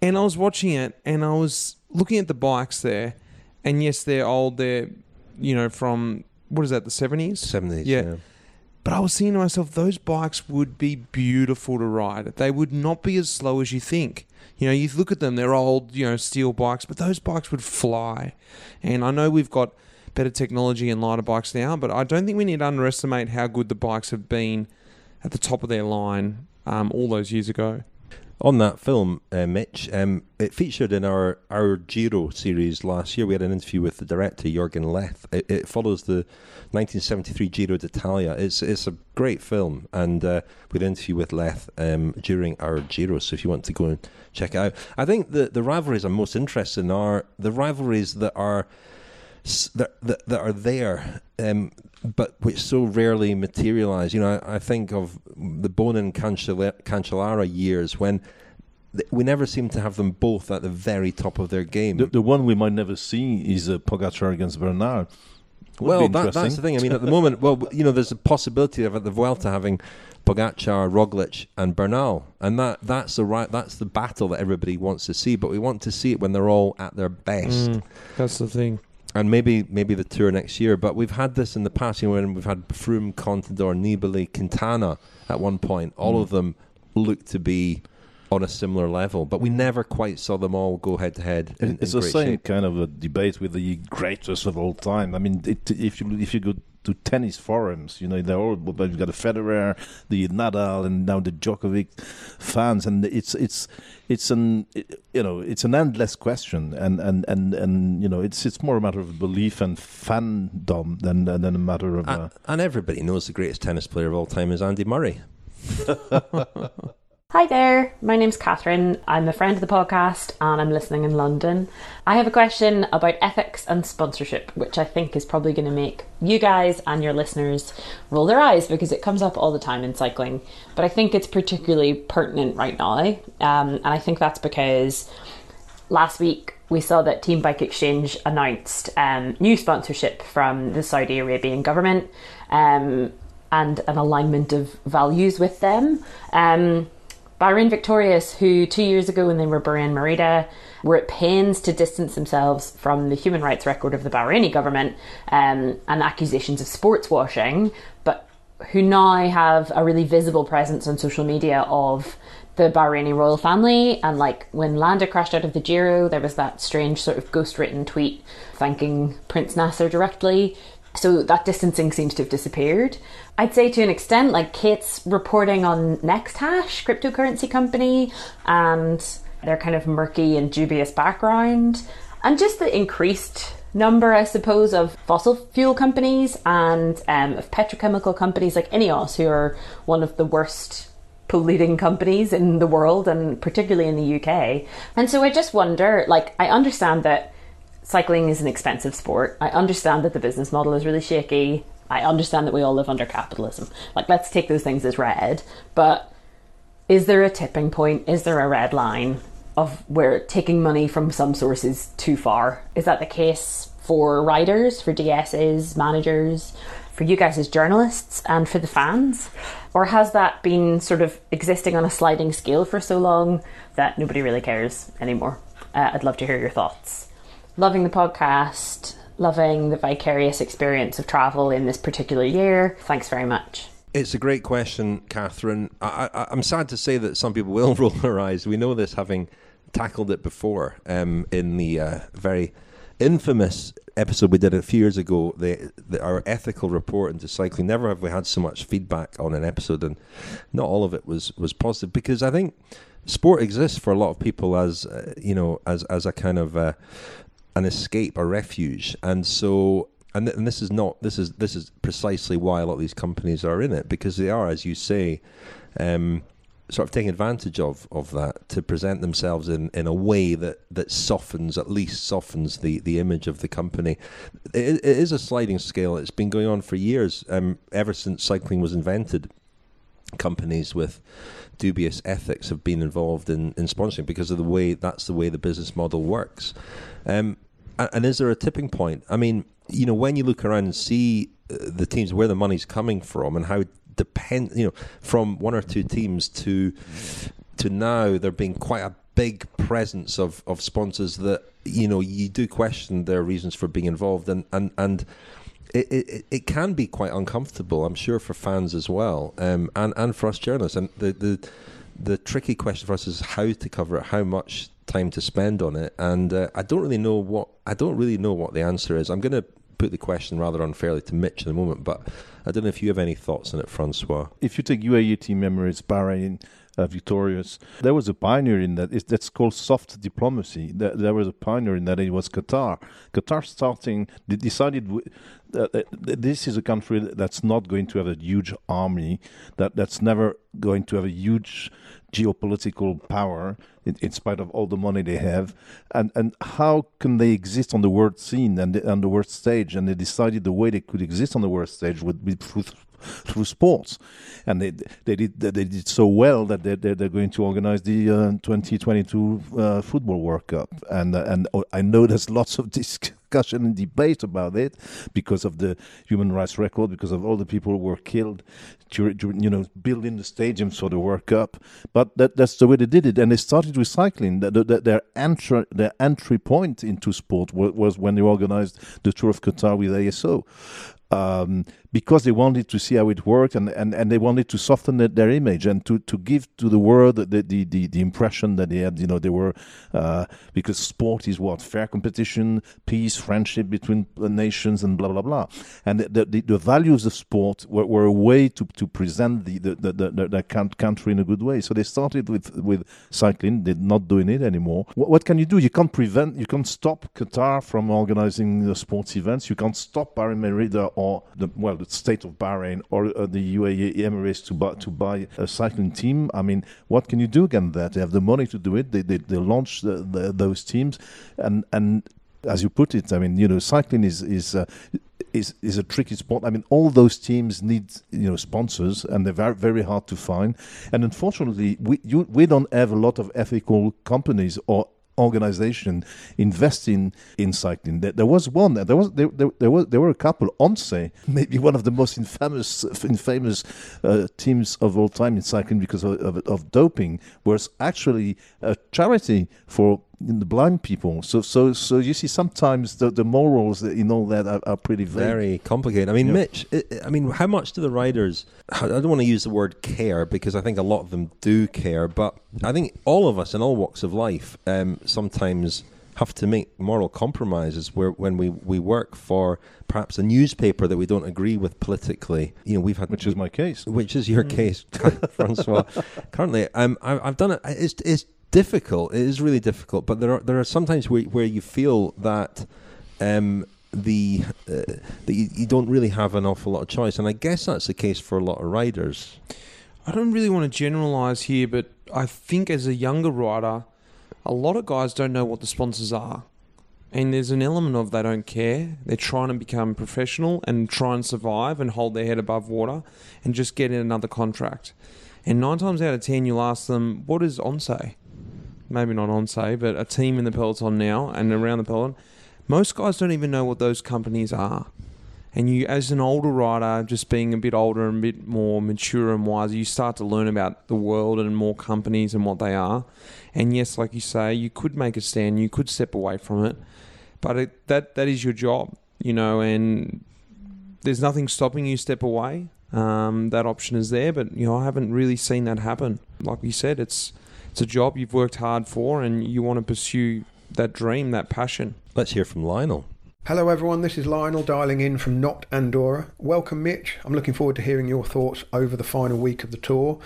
And I was watching it, and I was looking at the bikes there, and yes, they're old. They're you know from what is that, the seventies? Seventies. Yeah. Yeah. But I was thinking to myself, those bikes would be beautiful to ride. They would not be as slow as you think. You know, you look at them, they're old, you know, steel bikes, but those bikes would fly. And I know we've got better technology and lighter bikes now, but I don't think we need to underestimate how good the bikes have been at the top of their line um, all those years ago. On that film, uh, Mitch, um, it featured in our, our Giro series last year. We had an interview with the director, Jorgen Leth. It, it follows the 1973 Giro d'Italia. It's, it's a great film, and uh, we had an interview with Leth um, during our Giro, so if you want to go and check it out. I think the, the rivalries I'm most interested in are the rivalries that are that, that, that are there, um, but which so rarely materialize. You know, I, I think of the Boonen Cancella- Cancellara years when th- we never seem to have them both at the very top of their game. The, the one we might never see is uh, Pogacar against Bernal. Would well, that, that's the thing. I mean, at the moment, well, you know, there's a possibility of at the Vuelta having Pogacar, Roglic, and Bernal, and that that's the right that's the battle that everybody wants to see. But we want to see it when they're all at their best. Mm, that's the thing. And maybe maybe the tour next year. But we've had this in the past. You know, when we've had Froome, Contador, Nibali, Quintana at one point. All Mm. of them looked to be on a similar level, but we never quite saw them all go head to head. in- It's in the same shape. kind of a debate with the greatest of all time. I mean, it, if you if you go to tennis forums, you know they're all. But you've got the Federer, the Nadal, and now the Djokovic fans, and it's it's it's an you know it's an endless question, and and and and you know it's it's more a matter of belief and fandom than than a matter of. Uh, And, and everybody knows the greatest tennis player of all time is Andy Murray. Hi there, my name's Catherine. I'm a friend of the podcast and I'm listening in London. I have a question about ethics and sponsorship, which I think is probably going to make you guys and your listeners roll their eyes because it comes up all the time in cycling. But I think it's particularly pertinent right now. Um, and I think that's because last week we saw that Team Bike Exchange announced um, new sponsorship from the Saudi Arabian government um, and an alignment of values with them. Bahrain Victorious, who two years ago when they were Bahrain Merida, were at pains to distance themselves from the human rights record of the Bahraini government um, and accusations of sports washing, but who now have a really visible presence on social media of the Bahraini royal family. And like when Landa crashed out of the Giro, there was that strange sort of ghost written tweet thanking Prince Nasser directly. So that distancing seems to have disappeared. I'd say to an extent, like Kate's reporting on NextHash, cryptocurrency company, and their kind of murky and dubious background, and just the increased number, I suppose, of fossil fuel companies and um, of petrochemical companies like Ineos, who are one of the worst polluting companies in the world and particularly in the UK. And so I just wonder, like, I understand that cycling is an expensive sport. I understand that the business model is really shaky. I understand that we all live under capitalism. Like, let's take those things as read. But is there a tipping point? Is there a red line of where taking money from some sources too far? Is that the case for riders, for DSs, managers, for you guys as journalists, and for the fans? Or has that been sort of existing on a sliding scale for so long that nobody really cares anymore? Uh, I'd love to hear your thoughts. Loving the podcast, loving the vicarious experience of travel in this particular year. Thanks very much. It's a great question, Catherine. I, I'm sad to say that some people will roll their eyes. We know this having tackled it before um, in the uh, very infamous episode we did a few years ago, the, the, our ethical report into cycling. Never have we had so much feedback on an episode, and not all of it was was positive because I think sport exists for a lot of people as uh, you know as as a kind of uh, an escape, a refuge, and so and th- and this is not this is this is precisely why a lot of these companies are in it because they are, as you say, um, sort of taking advantage of of that to present themselves in, in a way that, that softens at least softens the, the image of the company. It, it is a sliding scale. It's been going on for years, um, ever since cycling was invented. Companies with dubious ethics have been involved in, in sponsoring because of the way that's the way the business model works. Um, and, is there a tipping point? I mean, you know, when you look around and see uh, the teams where the money's coming from and how depend, you know, from one or two teams to to now there being quite a big presence of, of sponsors that you know you do question their reasons for being involved and and and it, it, it can be quite uncomfortable I'm sure for fans as well um, and and for us journalists and the, the the tricky question for us is how to cover it how much time to spend on it and uh, I don't really know what I don't really know what the answer is I'm going to put the question rather unfairly to Mitch in a moment but I don't know if you have any thoughts on it Francois If you take UAE team Emirates, Bahrain, uh, victorious. There was a pioneer in that. It's, that's called soft diplomacy. There, there was a pioneer in that. It was Qatar. Qatar starting they decided Uh, uh, that that this is a country that's not going to have a huge army. That that's never going to have a huge geopolitical power in, in spite of all the money they have and and how can they exist on the world scene and the, on the world stage and they decided the way they could exist on the world stage would be through through sports, and they they did they did so well that they're they're, they're going to organize the uh, 2022 uh, football World Cup, and uh, and I know there's lots of discussion and debate about it because of the human rights record, because of all the people who were killed, during, during, you know, building the stadiums for the World Cup. But that that's the way they did it, and they started with cycling. That, that their entry their entry point into sport was, was when they organized the Tour of Qatar with ASO. Um, because they wanted to see how it worked and, and, and they wanted to soften their, image and to, to give to the world the, the, the, the impression that they had, you know, they were, uh, because sport is what? Fair competition, peace, friendship between nations, and blah, blah, blah. And the, the, the values of sport were, were a way to, to present the, the, the, the, the country in a good way. So they started with, with cycling, they're not doing it anymore. What, what can you do? You can't prevent, you can't stop Qatar from organizing the sports events, you can't stop Bahrain Merida or the, well, the state of Bahrain or uh, the UAE Emirates to buy, to buy a cycling team. I mean, what can you do against that? They have the money to do it. They they, they launch the, the, those teams, and and as you put it, I mean, you know, cycling is is. Uh, is is a tricky sport. I mean, all those teams need you know sponsors, and they're very very hard to find. And unfortunately, we you, we don't have a lot of ethical companies or organization investing in cycling. There, there was one. There was there, there, there was there were a couple. Once, maybe one of the most infamous infamous uh, teams of all time in cycling because of, of, of doping was actually a charity for the blind people. So, so, so you see, sometimes the, the morals in all that are, are pretty vague. very complicated. I mean, Yeah. Mitch, I, I mean, how much do the riders? I don't want to use the word care because I think a lot of them do care, but I think all of us in all walks of life um, sometimes have to make moral compromises where when we, we work for perhaps a newspaper that we don't agree with politically. You know, we've had which is my case. which is your case, Francois. Currently, um, I, I've done it. It's it's difficult. It is really difficult. But there are there are sometimes where where you feel that. Um, the uh, that you, you don't really have an awful lot of choice, and I guess that's the case for a lot of riders. I don't really want to generalize here, but I think as a younger rider, a lot of guys don't know what the sponsors are. And there's an element of they don't care. They're trying to become professional and try and survive and hold their head above water and just get in another contract. And nine times out of ten, you'll ask them, what is ONCE? Maybe not ONCE, but a team in the peloton now and around the peloton. Most guys don't even know what those companies are. And you, as an older rider, just being a bit older and a bit more mature and wiser, you start to learn about the world and more companies and what they are. And yes, like you say, you could make a stand, you could step away from it, but it, that that is your job, you know. And there's nothing stopping you step away. Um, that option is there, but you know I haven't really seen that happen. Like you said, it's it's a job you've worked hard for, and you want to pursue that dream, that passion. Let's hear from Lionel. Hello, everyone. This is Lionel dialing in from Not Andorra. Welcome, Mitch. I'm looking forward to hearing your thoughts over the final week of the tour.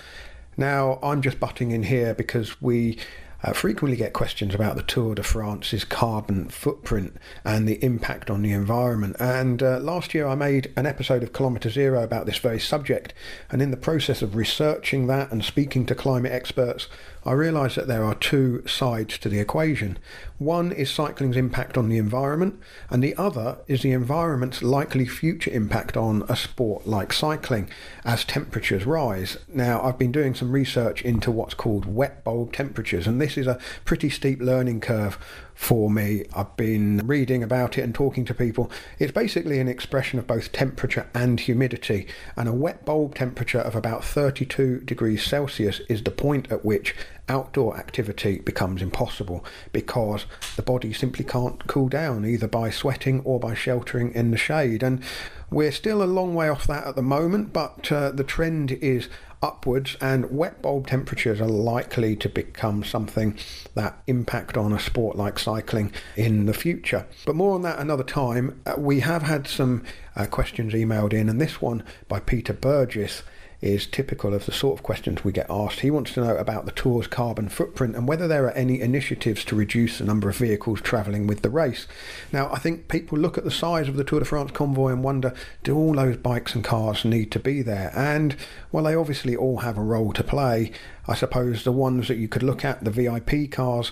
Now, I'm just butting in here because we uh, frequently get questions about the Tour de France's carbon footprint and the impact on the environment. And uh, last year I made an episode of Kilometre Zero about this very subject. And in the process of researching that and speaking to climate experts, I realised that there are two sides to the equation. One is cycling's impact on the environment, and the other is the environment's likely future impact on a sport like cycling as temperatures rise. Now, I've been doing some research into what's called wet bulb temperatures, and this is a pretty steep learning curve for me. I've been reading about it and talking to people. It's basically an expression of both temperature and humidity, and a wet bulb temperature of about 32 degrees Celsius is the point at which outdoor activity becomes impossible because the body simply can't cool down either by sweating or by sheltering in the shade. And we're still a long way off that at the moment, but uh, the trend is upwards, and wet bulb temperatures are likely to become something that impact on a sport like cycling in the future. But more on that another time. Uh, we have had some uh, questions emailed in, and this one by Peter Burgess is typical of the sort of questions we get asked. He wants to know about the Tour's carbon footprint and whether there are any initiatives to reduce the number of vehicles travelling with the race. Now, I think people look at the size of the Tour de France convoy and wonder do all those bikes and cars need to be there? And, well, they obviously all have a role to play. I suppose the ones that you could look at, the VIP cars,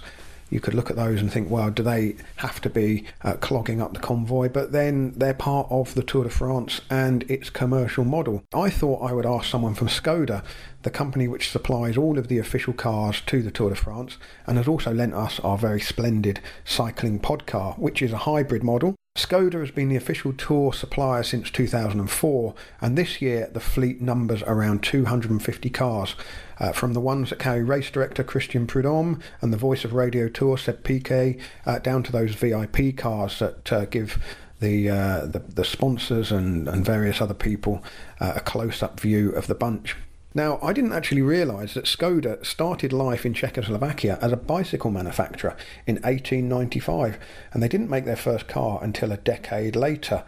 you could look at those and think, well, do they have to be uh, clogging up the convoy? But then they're part of the Tour de France and its commercial model. I thought I would ask someone from Skoda, the company which supplies all of the official cars to the Tour de France and has also lent us our very splendid cycling pod car, which is a hybrid model. Skoda has been the official tour supplier since 2004, and this year the fleet numbers around 250 cars, uh, from the ones that carry race director Christian Prudhomme and the voice of Radio Tour Seb Piquet, uh, down to those VIP cars that uh, give the, uh, the, the sponsors and, and various other people uh, a close-up view of the bunch. Now, I didn't actually realise that Skoda started life in Czechoslovakia as a bicycle manufacturer in 1895, and they didn't make their first car until a decade later.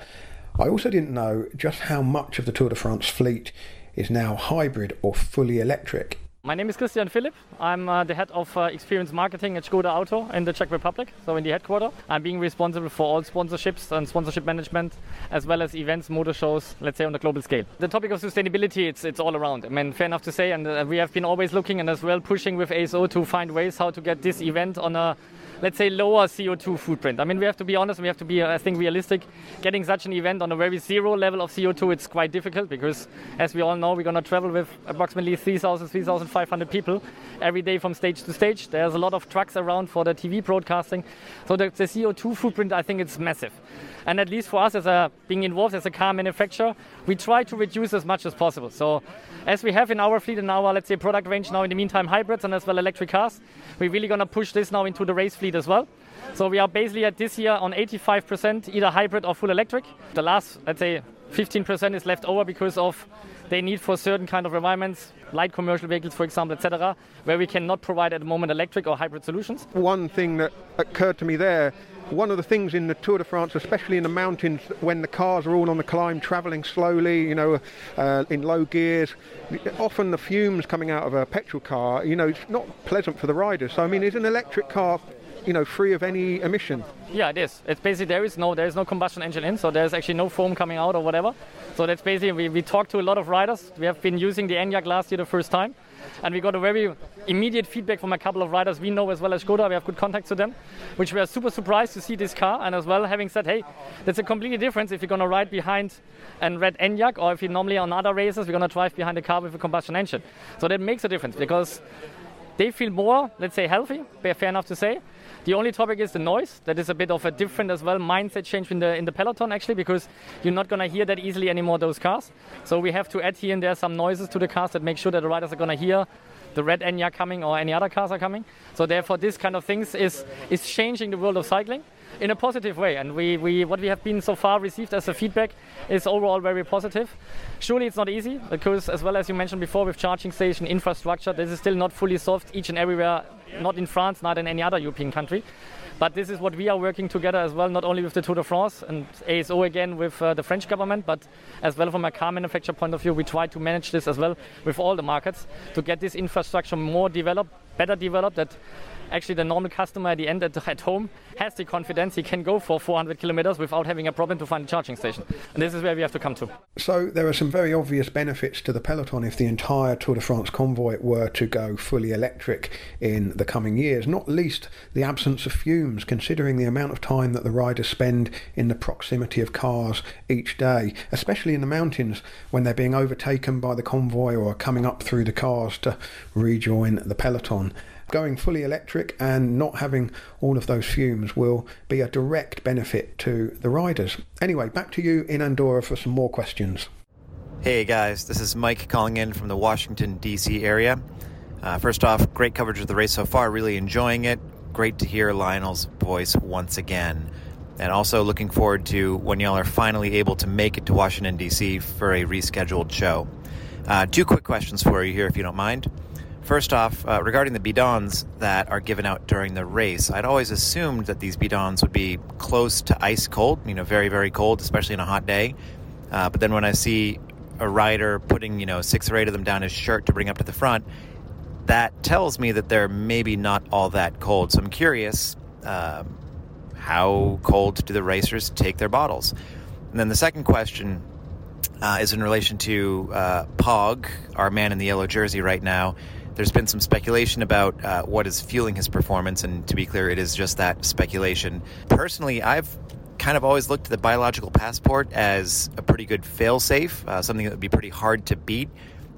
I also didn't know just how much of the Tour de France fleet is now hybrid or fully electric. My name is Christian Philipp. I'm uh, the head of uh, experience marketing at Skoda Auto in the Czech Republic, so in the headquarters. I'm being responsible for all sponsorships and sponsorship management, as well as events, motor shows, let's say on a global scale. The topic of sustainability, it's, it's all around. I mean, fair enough to say, and uh, we have been always looking and as well pushing with ASO to find ways how to get this event on a let's say lower CO2 footprint. I mean, we have to be honest, we have to be, I think, realistic. Getting such an event on a very zero level of CO2, it's quite difficult because, as we all know, we're going to travel with approximately 3,000, 3,500 people every day from stage to stage. There's a lot of trucks around for the TV broadcasting. So the, the CO2 footprint, I think, it's massive. And at least for us, as a being involved as a car manufacturer, we try to reduce as much as possible. So, as we have in our fleet and our let's say product range now, in the meantime, hybrids and as well electric cars, we're really going to push this now into the race fleet as well. So we are basically at this year on 85% either hybrid or full electric. The last, let's say, 15% is left over because of they need for certain kind of environments, light commercial vehicles, for example, etc., where we cannot provide at the moment electric or hybrid solutions. One thing that occurred to me there one of the things in the Tour de France, especially in the mountains, when the cars are all on the climb, travelling slowly, you know, uh, in low gears, often the fumes coming out of a petrol car, you know, it's not pleasant for the riders. So, I mean, is an electric car you know, free of any emission. Yeah, it is. It's basically there is no there is no combustion engine in, so there's actually no foam coming out or whatever. So that's basically we, we talked to a lot of riders. We have been using the Enyaq last year the first time, and we got a very immediate feedback from a couple of riders we know as well as Skoda. We have good contacts to them, which we are super surprised to see this car. And as well, having said, hey, that's a completely difference if you're gonna ride behind and red Enyaq, or if you're normally on other races, we're gonna drive behind a car with a combustion engine. So that makes a difference because they feel more, let's say, healthy. Fair enough to say. The only topic is the noise. That is a bit of a different as well mindset change in the in the peloton actually because you're not gonna hear that easily anymore those cars. So we have to add here and there some noises to the cars that make sure that the riders are gonna hear the red Enyaq coming or any other cars are coming. So therefore, this kind of things is is changing the world of cycling in a positive way. And we, we what we have been so far received as a feedback is overall very positive. Surely it's not easy because, as well as you mentioned before, with charging station infrastructure, this is still not fully solved each and everywhere. Not in France, not in any other European country. But this is what we are working together as well, not only with the Tour de France and ASO again with uh, the French government, but as well from a car manufacturer point of view, we try to manage this as well with all the markets to get this infrastructure more developed, better developed, that actually the normal customer at the end at, at home has the confidence he can go for 400 kilometers without having a problem to find a charging station. And this is where we have to come to. So there are some very obvious benefits to the peloton if the entire Tour de France convoy were to go fully electric in the coming years, not least the absence of fumes, considering the amount of time that the riders spend in the proximity of cars each day, especially in the mountains when they're being overtaken by the convoy or coming up through the cars to rejoin the peloton. Going fully electric and not having all of those fumes will be a direct benefit to the riders. Anyway, back to you in Andorra for some more questions. Hey guys, this is Mike calling in from the Washington, D.C. area. Uh, first off, great coverage of the race so far, really enjoying it. Great to hear Lionel's voice once again. And also looking forward to when y'all are finally able to make it to Washington, D.C. for a rescheduled show. Uh, two quick questions for you here, if you don't mind. First off, uh, regarding the bidons that are given out during the race, I'd always assumed that these bidons would be close to ice cold, you know, very, very cold, especially on a hot day. Uh, but then when I see a rider putting, you know, six or eight of them down his shirt to bring up to the front, that tells me that they're maybe not all that cold. So I'm curious um, how cold do the racers take their bottles? And then the second question uh, is in relation to uh, Pog, our man in the yellow jersey right now. There's been some speculation about uh, what is fueling his performance, and to be clear, it is just that speculation. Personally, I've kind of always looked at the biological passport as a pretty good failsafe, uh, something that would be pretty hard to beat,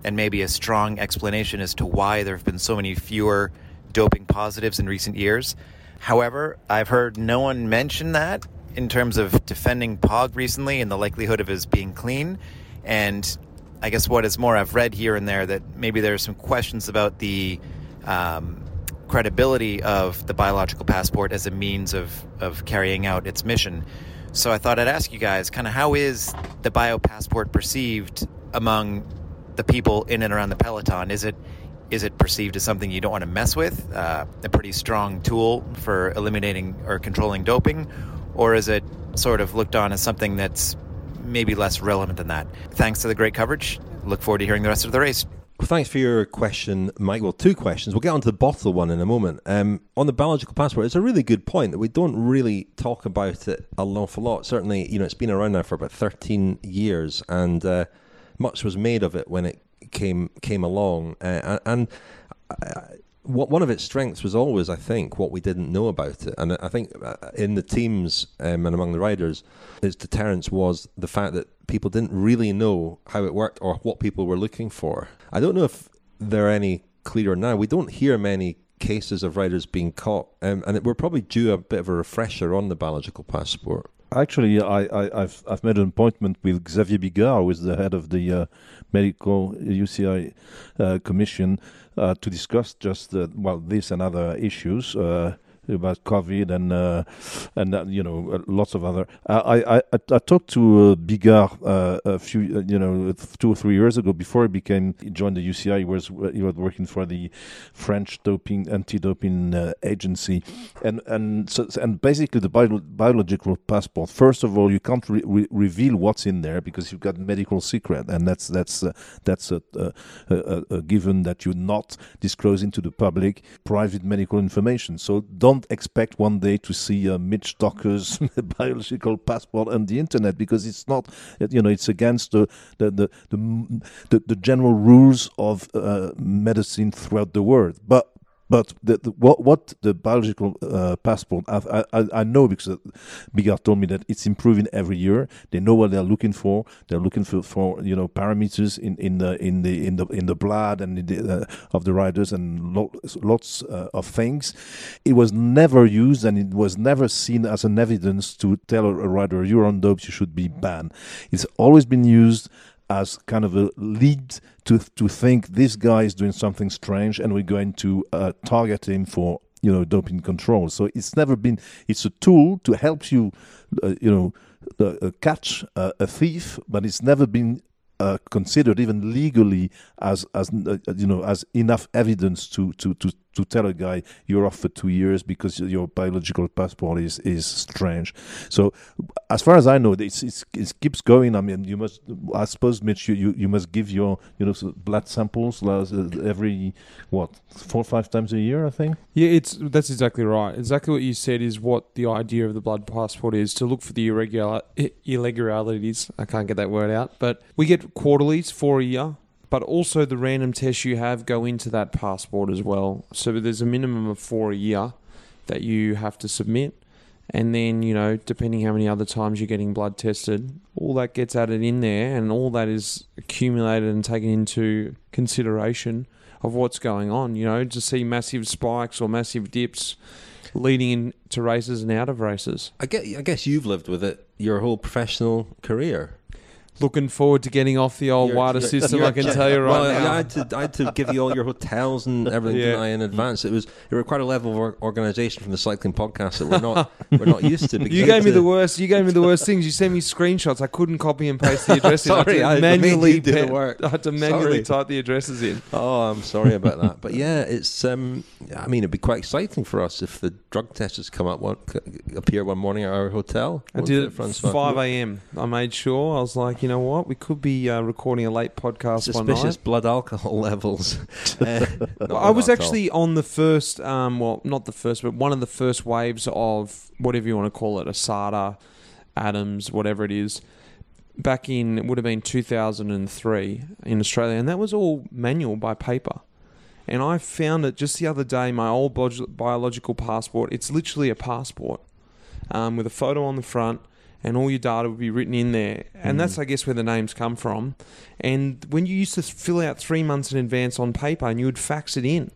and maybe a strong explanation as to why there have been so many fewer doping positives in recent years. However, I've heard no one mention that in terms of defending Pog recently and the likelihood of his being clean. And I guess what is more, I've read here and there that maybe there are some questions about the um, credibility of the biological passport as a means of, of carrying out its mission. So I thought I'd ask you guys kind of how is the bio passport perceived among the people in and around the peloton? Is it is it perceived as something you don't want to mess with, uh, a pretty strong tool for eliminating or controlling doping, or is it sort of looked on as something that's maybe less relevant than that. Thanks to the great coverage. Look forward to hearing the rest of the race. Well, thanks for your question, Mike. Well, two questions. We'll get on to the bottle one in a moment. Um, on the biological passport, it's a really good point that we don't really talk about it an awful lot. Certainly, you know, it's been around now for about 13 years, and uh, much was made of it when it came came along. Uh, and uh, one of its strengths was always, I think, what we didn't know about it. And I think uh, in the teams um, and among the riders, its deterrence was the fact that people didn't really know how it worked or what people were looking for. I don't know if there are any clearer now. We don't hear many cases of riders being caught, um, and we're probably due a bit of a refresher on the biological passport. Actually, I, have I've made an appointment with Xavier Bigard, who is the head of the uh, medical UCI uh, commission, uh, to discuss just uh, well this and other issues. Uh, about COVID and uh, and uh, you know uh, lots of other. I I, I talked to uh, Bigard uh, a few you know two or three years ago before he became he joined the UCI. He was he was working for the French doping anti-doping agency, and and so, and basically the bio, biological passport. First of all, you can't re- re- reveal what's in there because you've got medical secret, and that's that's that's a, a, a, a given that you're not disclosing to the public private medical information. So don't don't expect one day to see uh, Mitch Docker's biological passport on the internet because it's not, you know, it's against the the the the, the, the general rules of uh, medicine throughout the world. But but the, the, what, what the biological uh, passport, I, I, I, know because Bigard told me that it's improving every year. They know what they're looking for. They're looking for, for you know parameters in, in the in the in the in the blood and the, uh, of the riders and lots, lots uh, of things. It was never used and it was never seen as an evidence to tell a rider you're on dopes, you should be banned. It's always been used as kind of a lead to to think this guy is doing something strange and we're going to uh, target him for you know doping control. So it's never been. It's a tool to help you, uh, you know, uh, catch a thief, but it's never been uh, considered even legally as as uh, you know as enough evidence to to to to tell a guy you're off for two years because your biological passport is is strange. So, as far as I know, it's, it's it keeps going. I mean, you must, I suppose, Mitch, you, you, you must give your you know blood samples every what four or five times a year, I think. Yeah, it's that's exactly right. Exactly what you said is what the idea of the blood passport is to look for the irregular irregularities. I can't get that word out, but we get quarterlies for a year. But also the random tests you have go into that passport as well. So there's a minimum of four a year that you have to submit. And then, you know, depending how many other times you're getting blood tested, all that gets added in there and all that is accumulated and taken into consideration of what's going on. You know, to see massive spikes or massive dips leading into races and out of races. I get. I guess you've lived with it your whole professional career. Looking forward to getting off the old water system, I can tell you right well, now. I had to, I had to give you all your hotels and everything Yeah. I, in advance. It was it required a level of organisation from the cycling podcast that we're not we're not used to. because You gave me to- the worst. You gave me the worst things. You sent me screenshots. I couldn't copy and paste the addresses. Sorry, I I had to manually the pe- work. I had to manually Sorry. type the addresses in. Oh, I'm sorry about that. But yeah, it's. Um, I mean, it'd be quite exciting for us if the drug testers come up one appear one morning at our hotel. I did it, it at Francois? 5 a.m. I made sure. I was like, you know what? We could be uh, recording a late podcast. Suspicious blood alcohol levels. Uh, Well, I was actually on the first, um, well, not the first, but one of the first waves of whatever you want to call it, ASADA, ADAMS, whatever it is, back in, it would have been 2003 in Australia. And that was all manual by paper. And I found it just the other day, my old bio- biological passport. It's literally a passport um, with a photo on the front, and all your data would be written in there. And that's, I guess, where the names come from. And when you used to fill out three months in advance on paper and you would fax it in,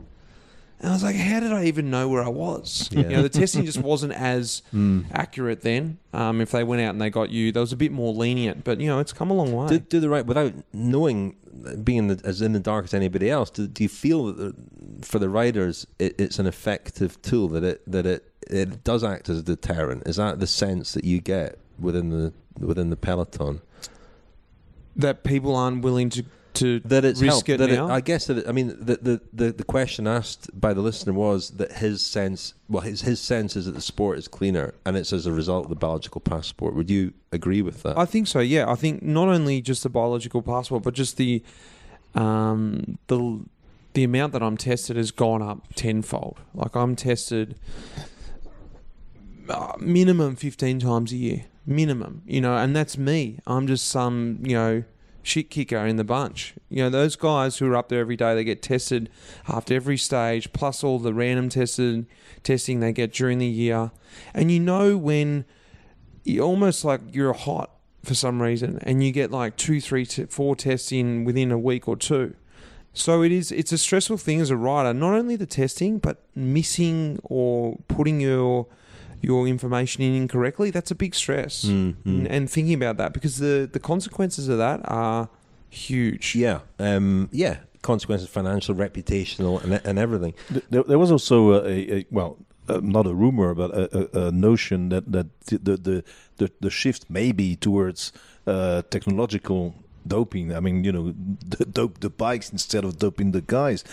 and I was like, how did I even know where I was? Yeah. You know, the testing just wasn't as Mm. accurate then. Um, if they went out and they got you, there was a bit more lenient. But, you know, it's come a long way. do, do the right without knowing, being the, as in the dark as anybody else. Do, do you feel that the, for the riders, it, it's an effective tool that it that it it does act as a deterrent? Is that the sense that you get within the within the peloton? that people aren't willing to, to that it's risk helped, it that now. I guess that it, I mean the, the the the question asked by the listener was that his sense, well, his his sense is that the sport is cleaner, and it's as a result of the biological passport. Would you agree with that? I think so. Yeah, I think not only just the biological passport, but just the um, the the amount that I'm tested has gone up tenfold. Like I'm tested uh, minimum fifteen times a year, minimum. You know, and that's me. I'm just some you know shit kicker in the bunch. You know, those guys who are up there every day, they get tested after every stage, plus all the random tested testing they get during the year, and you know when you almost like you're hot for some reason, and you get like two, three, four tests in within a week or two. So it is. It's a stressful thing as a rider. Not only the testing, but missing or putting your your information in incorrectly. That's a big stress. Mm, mm. And, and thinking about that because the the consequences of that are huge. Yeah, um, yeah. Consequences, financial, reputational, and and everything. There, there was also a, a, a well, uh, not a rumor, but a, a, a notion that that the the the, the shift may be towards uh, technological doping. I mean, you know, d- dope the bikes instead of doping the guys.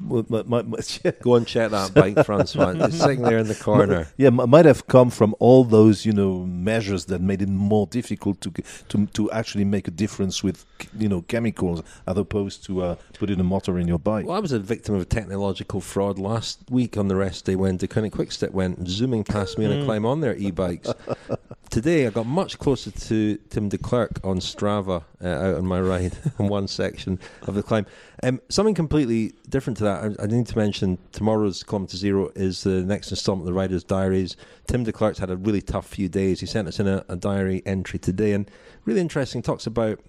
My- my- my- Go and check that bike, Francois. It's sitting there in the corner. Yeah, might have come from all those you know measures that made it more difficult to to to actually make a difference with you know chemicals as opposed to uh, putting a motor in your bike. Well, I was a victim of technological fraud last week on the rest day when Deceuninck Quickstep went zooming past me on a Mm. climb on their e-bikes. Today, I got much closer to Tim Declercq on Strava uh, out on my ride on one section of the climb. Um, something completely different to that. I, I need to mention tomorrow's Kilometre Zero is the next installment of the Riders' Diaries. Tim Declercq's had a really tough few days. He sent us in a, a diary entry today, and really interesting. Talks about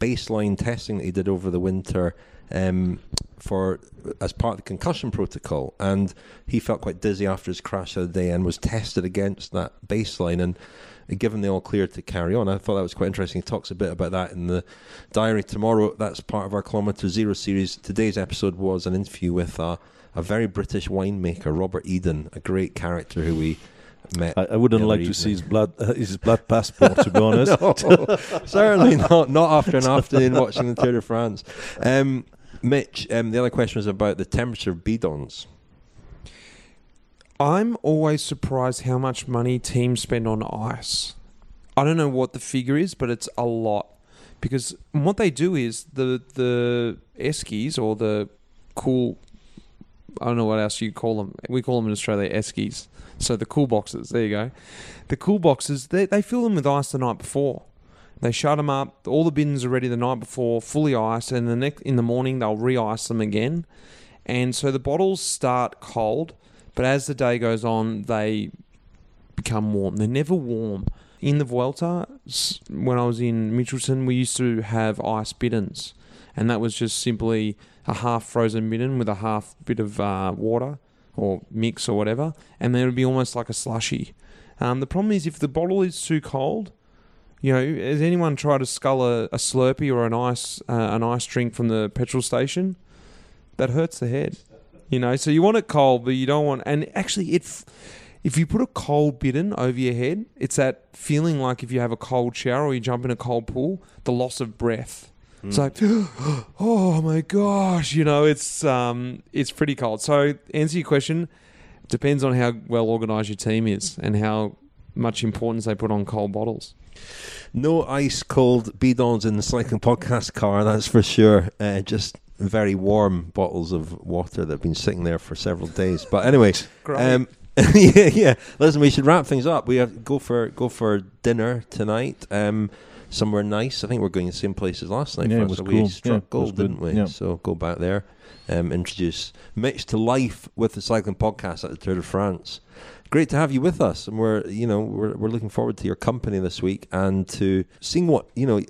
baseline testing that he did over the winter um, for as part of the concussion protocol, and he felt quite dizzy after his crash the other day, and was tested against that baseline and given the all clear to carry on. I thought that was quite interesting. He talks a bit about that in the diary tomorrow. That's part of our Kilometre Zero series. Today's episode was an interview with a, a very British winemaker, Robert Eden, a great character who we met. I, I wouldn't like to see his blood uh, his blood passport. To be honest, no, certainly not. Not after an afternoon watching the Tour de France. Um, Mitch, um, the other question was about the temperature of bidons. I'm always surprised how much money teams spend on ice. I don't know what the figure is, but it's a lot. Because what they do is the the eskies or the cool I don't know what else you call them. We call them in Australia eskies. So the cool boxes, there you go. The cool boxes, they, they fill them with ice the night before. They shut them up. All the bins are ready the night before, fully iced, and the next in the morning they'll re-ice them again. And so the bottles start cold, but as the day goes on, they become warm. They're never warm. In the Vuelta, when I was in Mitchelton, we used to have ice bidons, and that was just simply a half frozen bidon with a half bit of uh, water or mix or whatever, and then it would be almost like a slushy. Um, the problem is if the bottle is too cold, you know, has anyone tried to scull a, a Slurpee or an ice uh, an ice drink from the petrol station? That hurts the head. You know, so you want it cold, but you don't want. And actually, it f- if you put a cold bidon over your head, it's that feeling like if you have a cold shower or you jump in a cold pool, the loss of breath. It's Mm. like, oh my gosh, you know, it's um, it's pretty cold. So, answer your question depends on how well organized your team is and how much importance they put on cold bottles. No ice cold bidons in the cycling podcast car, that's for sure. Uh, just very warm bottles of water that have been sitting there for several days. But anyway, um, yeah, yeah. Listen, we should wrap things up. We have go for go for dinner tonight. Um, somewhere nice. I think we're going to the same place as last night. Yeah, was So cool. we struck was gold, didn't we? Yeah. So go back there. Um, introduce Mitch to life with the cycling podcast at the Tour de France. Great to have you with us, and we're you know we're we're looking forward to your company this week and to seeing what you know.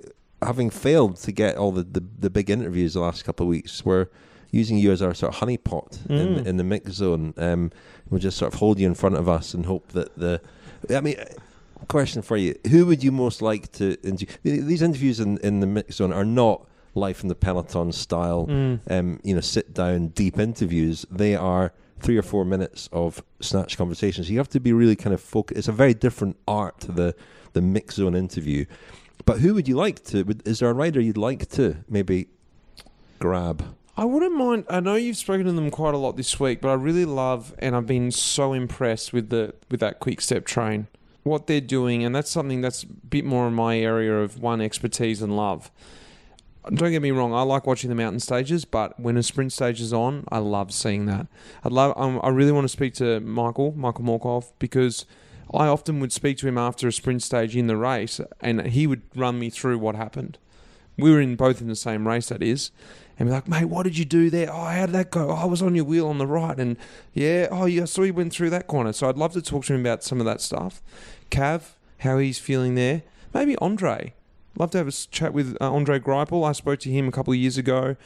Having failed to get all the, the, the big interviews the last couple of weeks, we're using you as our sort of honeypot in Mm. in the mix zone. Um, we'll just sort of hold you in front of us and hope that the. I mean, question for you: Who would you most like to interview? These interviews in in the mix zone are not life in the peloton style. Mm. Um, you know, sit down deep interviews. They are three or four minutes of snatch conversations. You have to be really kind of focused. It's a very different art to the the mix zone interview. But who would you like to? Is there a rider you'd like to maybe grab? I wouldn't mind. I know you've spoken to them quite a lot this week, but I really love and I've been so impressed with the with that quick step train, what they're doing, and that's something that's a bit more in my area of one expertise and love. Don't get me wrong, I like watching the mountain stages, but when a sprint stage is on, I love seeing that. I love. Um, I really want to speak to Michael, Michael Morkov, because I often would speak to him after a sprint stage in the race, and he would run me through what happened. We were in both in the same race, that is, and be like, mate, what did you do there? Oh, how did that go? Oh, I was on your wheel on the right, and yeah, oh, yeah, I saw you went through that corner. So I'd love to talk to him about some of that stuff. Cav, how he's feeling there. Maybe Andre. Love to have a chat with uh, Andre Greipel. I spoke to him a couple of years ago.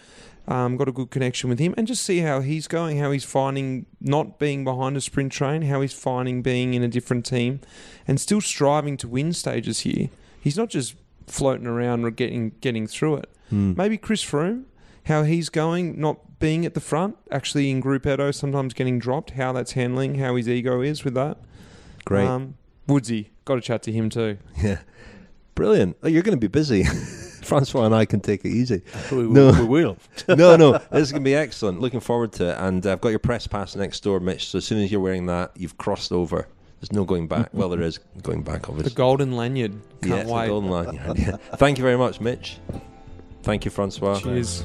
Um, got a good connection with him, and just see how he's going, how he's finding not being behind a sprint train, how he's finding being in a different team, and still striving to win stages here. He's not just floating around or getting getting through it. Hmm. Maybe Chris Froome, how he's going, not being at the front, actually in gruppetto, sometimes getting dropped, how that's handling, how his ego is with that. Great. Um, Woodsy, got to chat to him too. Yeah. Brilliant. Oh, you're going to be busy. Francois and I can take it easy. We- no, we will. no, no. This is going to be excellent. Looking forward to it. And I've got your press pass next door, Mitch. So as soon as you're wearing that, you've crossed over. There's no going back. well, there is going back, obviously. The golden lanyard. yeah, Can't a wait. golden line. Yeah. Thank you very much, Mitch. Thank you, Francois. Cheers.